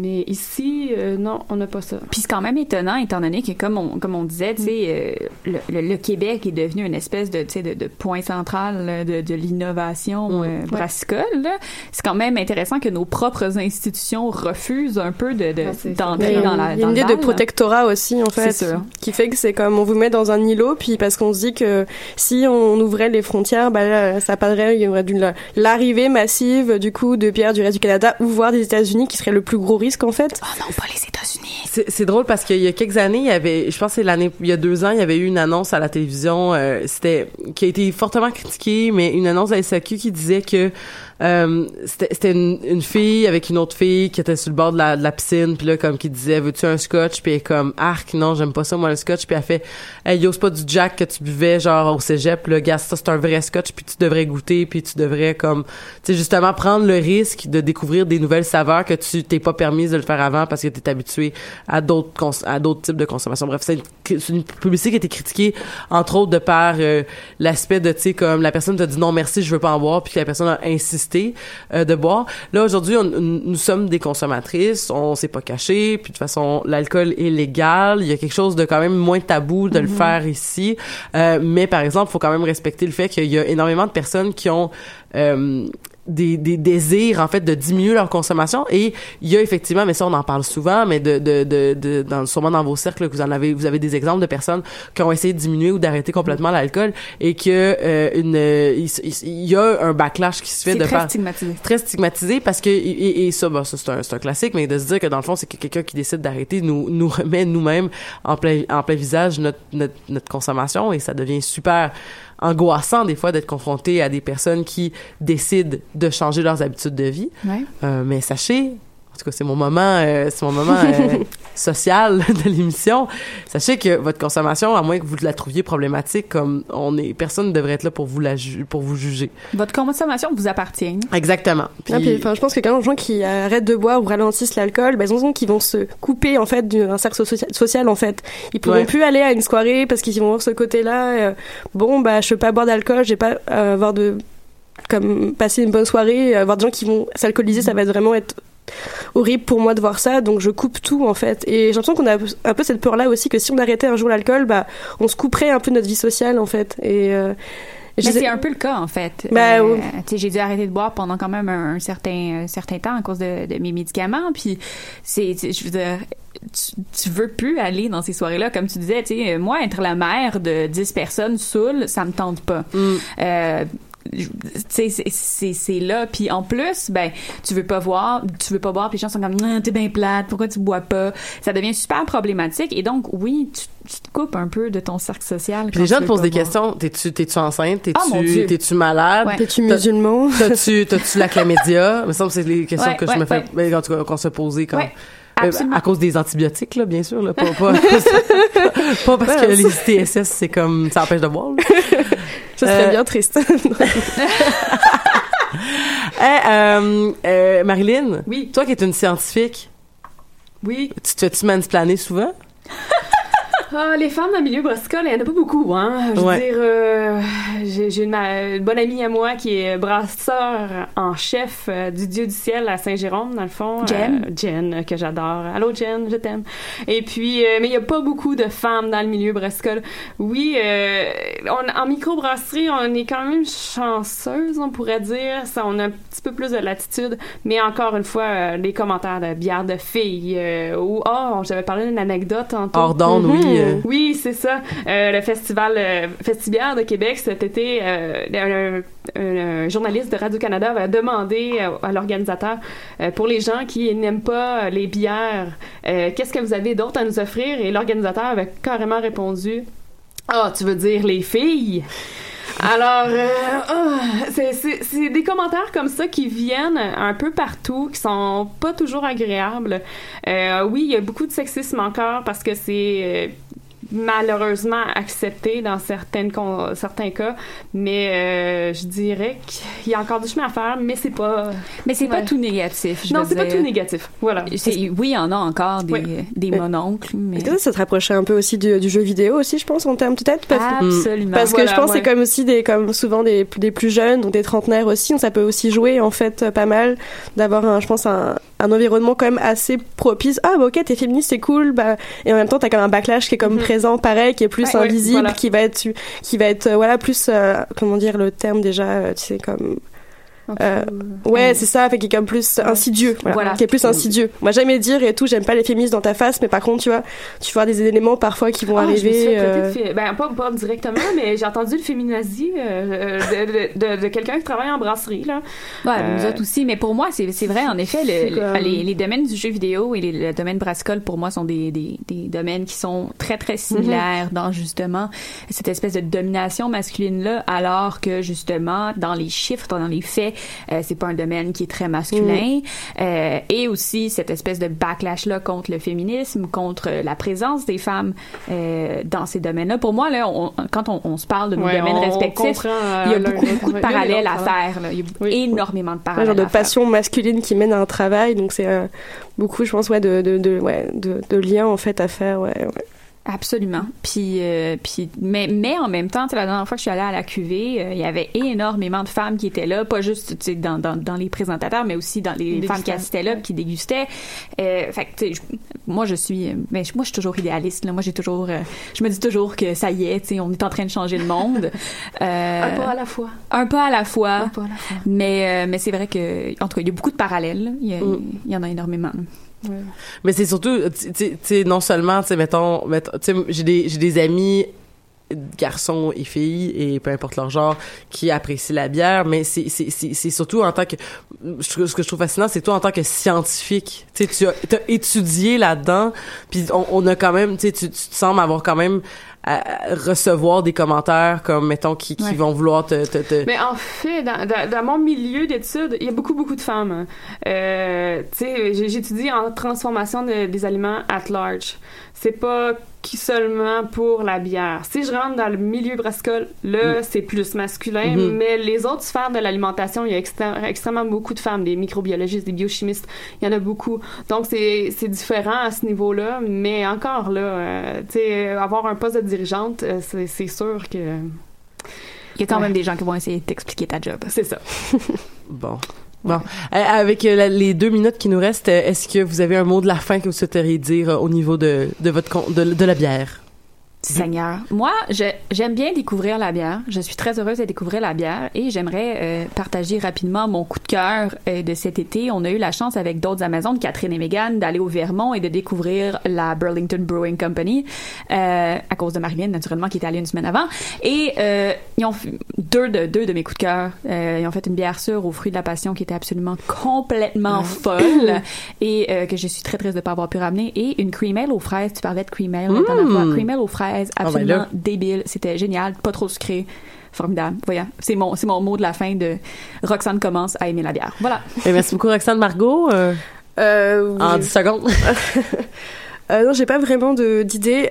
S6: Mais ici, euh, non, on n'a pas ça.
S2: Puis c'est quand même étonnant, étant donné que, comme on, comme on disait, tu sais, euh, le, le- le Québec est devenu une espèce de, tu sais, de, de point central là, de, de l'innovation euh, brassicole. C'est quand même intéressant que nos propres institutions refusent un peu de, de-
S6: Ah,
S2: d'entrer
S5: y a
S2: dans la
S5: il y a une idée de protectorat aussi, en fait.
S2: C'est sûr.
S5: Qui fait que c'est comme on vous met dans un îlot, puis parce qu'on se dit que si on ouvrait les frontières, bah là, ça parlerait, il y aurait l'arrivée massive du coup de bières du reste du Canada ou voire des États-Unis qui serait le plus gros risque en fait.
S2: Oh non, pas les États-Unis.
S4: C'est drôle parce qu'il y a quelques années, il y avait, je pense que c'est l'année, il y a deux ans, il y avait eu une annonce à la télévision, euh, c'était, qui a été fortement critiquée, mais une annonce de la SAQ qui disait que euh, c'était une, une fille avec une autre fille qui était sur le bord de la, de la piscine, puis là comme qui disait veux-tu un scotch, puis elle est comme arc non j'aime pas ça moi le scotch, puis elle fait hey yo c'est pas du Jack que tu buvais genre au cégep, le gars ça c'est un vrai scotch, puis tu devrais goûter, puis tu devrais comme tu sais justement prendre le risque de découvrir des nouvelles saveurs que tu t'es pas permise de le faire avant parce que t'es habitué à d'autres à d'autres types de consommation. Bref, c'est c'est une publicité qui a été critiquée entre autres de par euh, l'aspect de tu sais comme la personne t'a dit non merci je veux pas en boire puis que la personne a insisté euh, de boire. Là aujourd'hui on- nous sommes des consommatrices, on s'est pas caché, puis de toute façon l'alcool est légal, il y a quelque chose de quand même moins tabou de le faire ici. Euh, mais par exemple, faut quand même respecter le fait qu'il y a énormément de personnes qui ont euh, des, des désirs en fait de diminuer leur consommation et il y a effectivement mais ça on en parle souvent mais de de de, de dans sûrement dans vos cercles que vous en avez vous avez des exemples de personnes qui ont essayé de diminuer ou d'arrêter complètement l'alcool et que euh, une il, il- y a un backlash qui se fait de
S2: très
S4: par
S2: stigmatisé.
S4: très stigmatisé parce que et, et ça, bah, ça c'est un, c'est un classique mais de se dire que dans le fond c'est que quelqu'un qui décide d'arrêter nous nous remet nous-mêmes en plein en plein visage notre, notre notre consommation et ça devient super angoissant des fois d'être confronté à des personnes qui décident de changer leurs habitudes de vie
S2: Ouais.
S4: Euh, mais sachez tout cas, c'est mon moment, euh, c'est mon moment euh, social de l'émission. Sachez que votre consommation, à moins que vous la trouviez problématique, comme on est, personne ne devrait être là pour vous la ju- pour vous juger.
S2: Votre consommation vous appartient.
S4: Exactement. Puis,
S5: Ah, puis, enfin, je pense que quand les gens qui arrêtent de boire ou ralentissent l'alcool, ben, ils ont qu'ils vont se couper en fait d'un cercle socia- social en fait. Ils pourront
S4: Ouais.
S5: plus aller à une soirée parce qu'ils vont voir ce côté-là. euh, bon, bah je peux pas boire d'alcool, j'ai pas euh, avoir de comme passer une bonne soirée, avoir des gens qui vont s'alcooliser, ça va vraiment être horrible pour moi de voir ça, donc je coupe tout en fait. Et j'ai l'impression qu'on a un peu cette peur-là aussi que si on arrêtait un jour l'alcool, bah on se couperait un peu de notre vie sociale en fait. Et euh,
S2: c'est un peu le cas, en fait.
S5: Ben,
S2: Euh,
S5: oui.
S2: j'ai dû arrêter de boire pendant quand même un, un certain, un certain temps à cause de, de mes médicaments. Puis, c'est, je veux dire, tu, tu veux plus aller dans ces soirées-là. Comme tu disais, tu sais, moi, être la mère de 10 personnes saoules, ça me tente pas.
S4: Mm.
S2: Euh, c'est- là. Puis en plus, ben, tu veux pas voir, tu veux pas boire, puis les gens sont comme, Ah, t'es bien plate, pourquoi tu bois pas? Ça devient super problématique. Et donc, oui, tu, tu te coupes un peu de ton cercle social.
S4: Puis
S2: quand
S4: les gens te posent des
S2: boire.
S4: questions. T'es-tu, t'es-tu enceinte? T'es-tu,
S2: Dieu.
S4: t'es-tu malade?
S2: Ouais.
S5: T'es-tu
S4: T'as-
S5: musulman?
S4: T'as-tu, t'as-tu la chlamydia? Semble que c'est les questions
S2: Ouais,
S4: que je
S2: ouais,
S4: me fais,
S2: ouais.
S4: ben, en tout cas, qu'on se posait quand,
S2: Ouais,
S4: euh,
S2: absolument.
S4: à cause des antibiotiques, là, bien sûr, là, pas, pas, pas parce que les TSS, c'est comme, ça empêche de boire, là.
S5: Ce serait
S4: Euh,
S5: bien triste.
S4: Euh, euh, Marilyn,
S6: Oui.
S4: toi qui es une scientifique,
S6: Oui.
S4: tu te fais-tu souvent?
S6: Ah, les femmes dans le milieu brassicole, il n'y en a pas beaucoup, hein. Je veux
S4: Ouais.
S6: dire, euh, j'ai une, ma- une bonne amie à moi qui est brasseur en chef euh, du Dieu du ciel à Saint-Jérôme, dans le fond.
S2: Jen.
S6: Euh, Jen, euh, que j'adore. Allô, Jen, je t'aime. Et puis, euh, mais il n'y a pas beaucoup de femmes dans le milieu brassicole. Oui, euh, on, en microbrasserie, on est quand même chanceuse, on pourrait dire. Ça, on a un petit peu plus de latitude. Mais encore une fois, euh, les commentaires de bière de filles euh, ou, oh, j'avais parlé d'une anecdote tantôt.
S4: Hors d'onde, oui. Euh,
S6: Oui, c'est ça. Euh, le festival euh, Festibière de Québec cet été, un, un- journaliste de Radio-Canada avait demandé euh, à l'organisateur pour les gens qui n'aiment pas les bières, qu'est-ce que vous avez d'autre à nous offrir? Et l'organisateur avait carrément répondu Ah, tu veux dire les filles? Alors, euh, ah, c'est- des commentaires comme ça qui viennent un peu partout, qui sont pas toujours agréables. Euh, oui, il y a beaucoup de sexisme encore parce que c'est malheureusement accepté dans certaines con- certains cas, mais euh, je dirais qu'il y a encore du chemin à faire, mais c'est pas
S2: Mais c'est pas tout négatif. je
S6: non, c'est pas tout négatif. Voilà.
S2: Oui, il y en a encore des,
S6: Oui.
S2: des
S5: Mais-
S2: mononcles, mais...
S5: Est-ce que ça, te rapprochait un peu aussi du, du jeu vidéo aussi, je pense, en termes peut-être? Parce que-
S2: Absolument.
S5: Parce que
S6: Voilà,
S5: je pense que
S6: ouais.
S5: c'est comme aussi des comme souvent des, des plus jeunes donc des trentenaires aussi donc ça peut aussi jouer en fait pas mal d'avoir un je pense un, un environnement quand même assez propice ah bah ok t'es féministe c'est cool bah et en même temps t'as comme un backlash qui est comme
S6: Mhm.
S5: présent pareil qui est plus
S6: Ouais, ouais,
S5: invisible
S6: voilà.
S5: qui va être qui va être euh, voilà plus euh, comment dire le terme déjà euh, tu sais comme euh, ouais c'est ça fait qui est comme plus insidieux voilà,
S2: Voilà.
S5: qui est plus insidieux on va jamais dire et tout j'aime pas les féministes dans ta face mais par contre tu vois tu vois des éléments parfois qui vont
S6: je me suis
S5: arriver
S6: fait traiter
S5: euh,
S6: fé- ben pas, pas directement, mais j'ai entendu le féminazie euh, de, de, de, de quelqu'un qui travaille en brasserie là.
S2: Ouais, nous
S6: Euh,
S2: autres aussi. Mais pour moi, c'est c'est vrai, en effet, le-
S6: comme-
S2: les, les domaines du jeu vidéo et les, le domaine brassicole, pour moi, sont des, des, des domaines qui sont très, très similaires dans, justement, cette espèce de domination masculine-là, alors que, justement, dans les chiffres, dans les faits, euh, c'est pas un domaine qui est très masculin. Euh, et aussi, cette espèce de backlash-là contre le féminisme, contre la présence des femmes euh, dans ces domaines-là. Pour moi, là, on- quand on, on se parle de nos
S6: Ouais,
S2: domaines
S6: on-
S2: respectifs,
S6: euh,
S2: il y a beaucoup, beaucoup de parallèles à faire. là. Il y a
S6: Oui.
S2: énormément de
S5: un
S2: parallèles
S5: genre de
S2: à faire.
S5: passion masculine qui mène à un travail donc c'est euh, beaucoup je pense ouais de de, de ouais de, de liens en fait à faire ouais, ouais.
S2: Absolument. Puis, euh, puis, mais, mais en même temps, tu sais, la dernière fois que je suis allée à la QV, euh, il y avait énormément de femmes qui étaient là, pas juste tu sais, dans, dans, dans les présentateurs, mais aussi dans les femmes qui assistaient là, qui dégustaient. Euh, fait que, je- moi, je suis, mais je- moi, je suis toujours idéaliste. Là. Moi, j'ai toujours, euh, je me dis toujours que ça y est, on est en train de changer le monde. Euh,
S6: Un pas à la fois.
S2: un pas à la fois.
S6: Un pas à la fois.
S2: Mais, euh, mais c'est vrai que, en tout cas, il y a beaucoup de parallèles. là. Il y, a-
S4: Mm.
S2: il y en a énormément.
S4: Mais c'est surtout, tu sais, non seulement, tu sais, mettons, mettons, j'ai des, des amis garçons et filles et peu importe leur genre qui apprécient la bière mais c'est c'est c'est surtout en tant que ce que je trouve fascinant c'est toi en tant que scientifique. Tu as t'as étudié là-dedans puis on, a quand même tu sais tu, tu sembles avoir quand même à- recevoir des commentaires comme mettons qui, qui
S2: Ouais.
S4: vont vouloir te, te, te-
S6: Mais en fait, dans, dans, dans mon milieu d'études, il y a beaucoup, beaucoup de femmes. Euh, tu sais, j'étudie en transformation de- des aliments at large. C'est pas qui seulement pour la bière. Si je rentre dans le milieu brassicole, là, c'est plus masculin,
S4: Mhm.
S6: mais les autres sphères de l'alimentation, il y a extré- extrêmement beaucoup de femmes, des microbiologistes, des biochimistes, il y en a beaucoup. Donc, c'est différent à ce niveau-là, mais encore là, euh, tu sais, avoir un poste de dirigeante, euh, c'est c'est sûr que...
S2: Il y a quand
S6: Ouais.
S2: même des gens qui vont essayer de t'expliquer ta job.
S6: C'est ça.
S4: Bon. Bon. Euh, avec euh, les deux minutes qui nous restent, euh, est-ce que vous avez un mot de la fin que vous souhaiteriez dire au niveau de, de votre de, de la bière?
S2: Seigneur. Moi, je- j'aime bien découvrir la bière. Je suis très heureuse de découvrir la bière et j'aimerais euh, partager rapidement mon coup de cœur euh, de cet été. On a eu la chance avec d'autres Amazones, Catherine et Megan, d'aller au Vermont et de découvrir la Burlington Brewing Company euh, à cause de Marilyn, naturellement, qui était allée une semaine avant. Et euh, ils ont fait deux de deux de mes coups de cœur. Euh, ils ont fait une bière sûre aux fruits de la passion qui était absolument complètement folle et euh, que je suis très triste de pas avoir pu ramener et une cream ale aux fraises. Tu parlais de cream ale la fois. Cream ale aux fraises,
S4: ben
S2: absolument débile. C'était génial, pas trop sucré. Formidable. Voyons, c'est mon, c'est mon mot de la fin de Roxane commence à aimer la bière. Voilà.
S4: Eh, merci beaucoup, Roxane Margot. euh,
S5: Euh,
S4: en
S5: oui.
S4: 10 secondes.
S5: Euh, non, j'ai pas vraiment d'idée.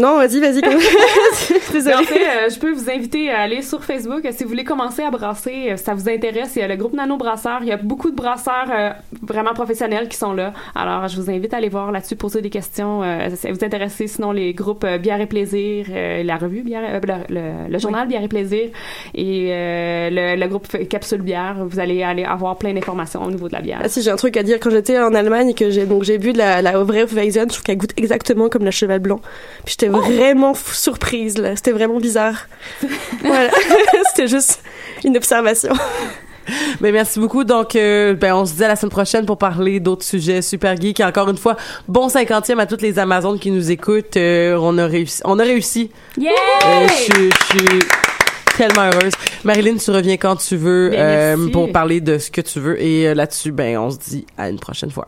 S5: Non, vas-y, vas-y.
S6: Désolée. En fait, euh, je peux vous inviter à aller sur Facebook si vous voulez commencer à brasser, euh, ça vous intéresse. Il y a le groupe Nano Brasseur. Il y a beaucoup de brasseurs euh, vraiment professionnels qui sont là. Alors, je vous invite à aller voir là-dessus, poser des questions. Euh, si vous intéressez, sinon les groupes Bière et Plaisir, la revue Bière, le, le- le journal Bière et Plaisir et le, le groupe Capsule Bière. Vous allez aller avoir plein d'informations au niveau de la bière.
S5: Ah si, j'ai un truc à dire. Quand j'étais en Allemagne et que j'ai donc j'ai bu de la, la vraie Weizen, je trouve qu'elle goûte exactement comme la cheval blanc. Puis j'étais vraiment f- surprise là. C'était vraiment bizarre. voilà. C'était juste une observation.
S4: Ben, merci beaucoup. Donc, euh, ben, on se dit à la semaine prochaine pour parler d'autres sujets super geeks. Et encore une fois, bon cinquantième à toutes les Amazones qui nous écoutent. Euh, on a réussi. On a réussi.
S2: Yeah!
S4: Euh, je suis- je suis tellement heureuse. Marilyn, tu reviens quand tu veux
S6: Ben,
S4: pour parler de ce que tu veux. Et là-dessus, ben, on se dit à une prochaine fois.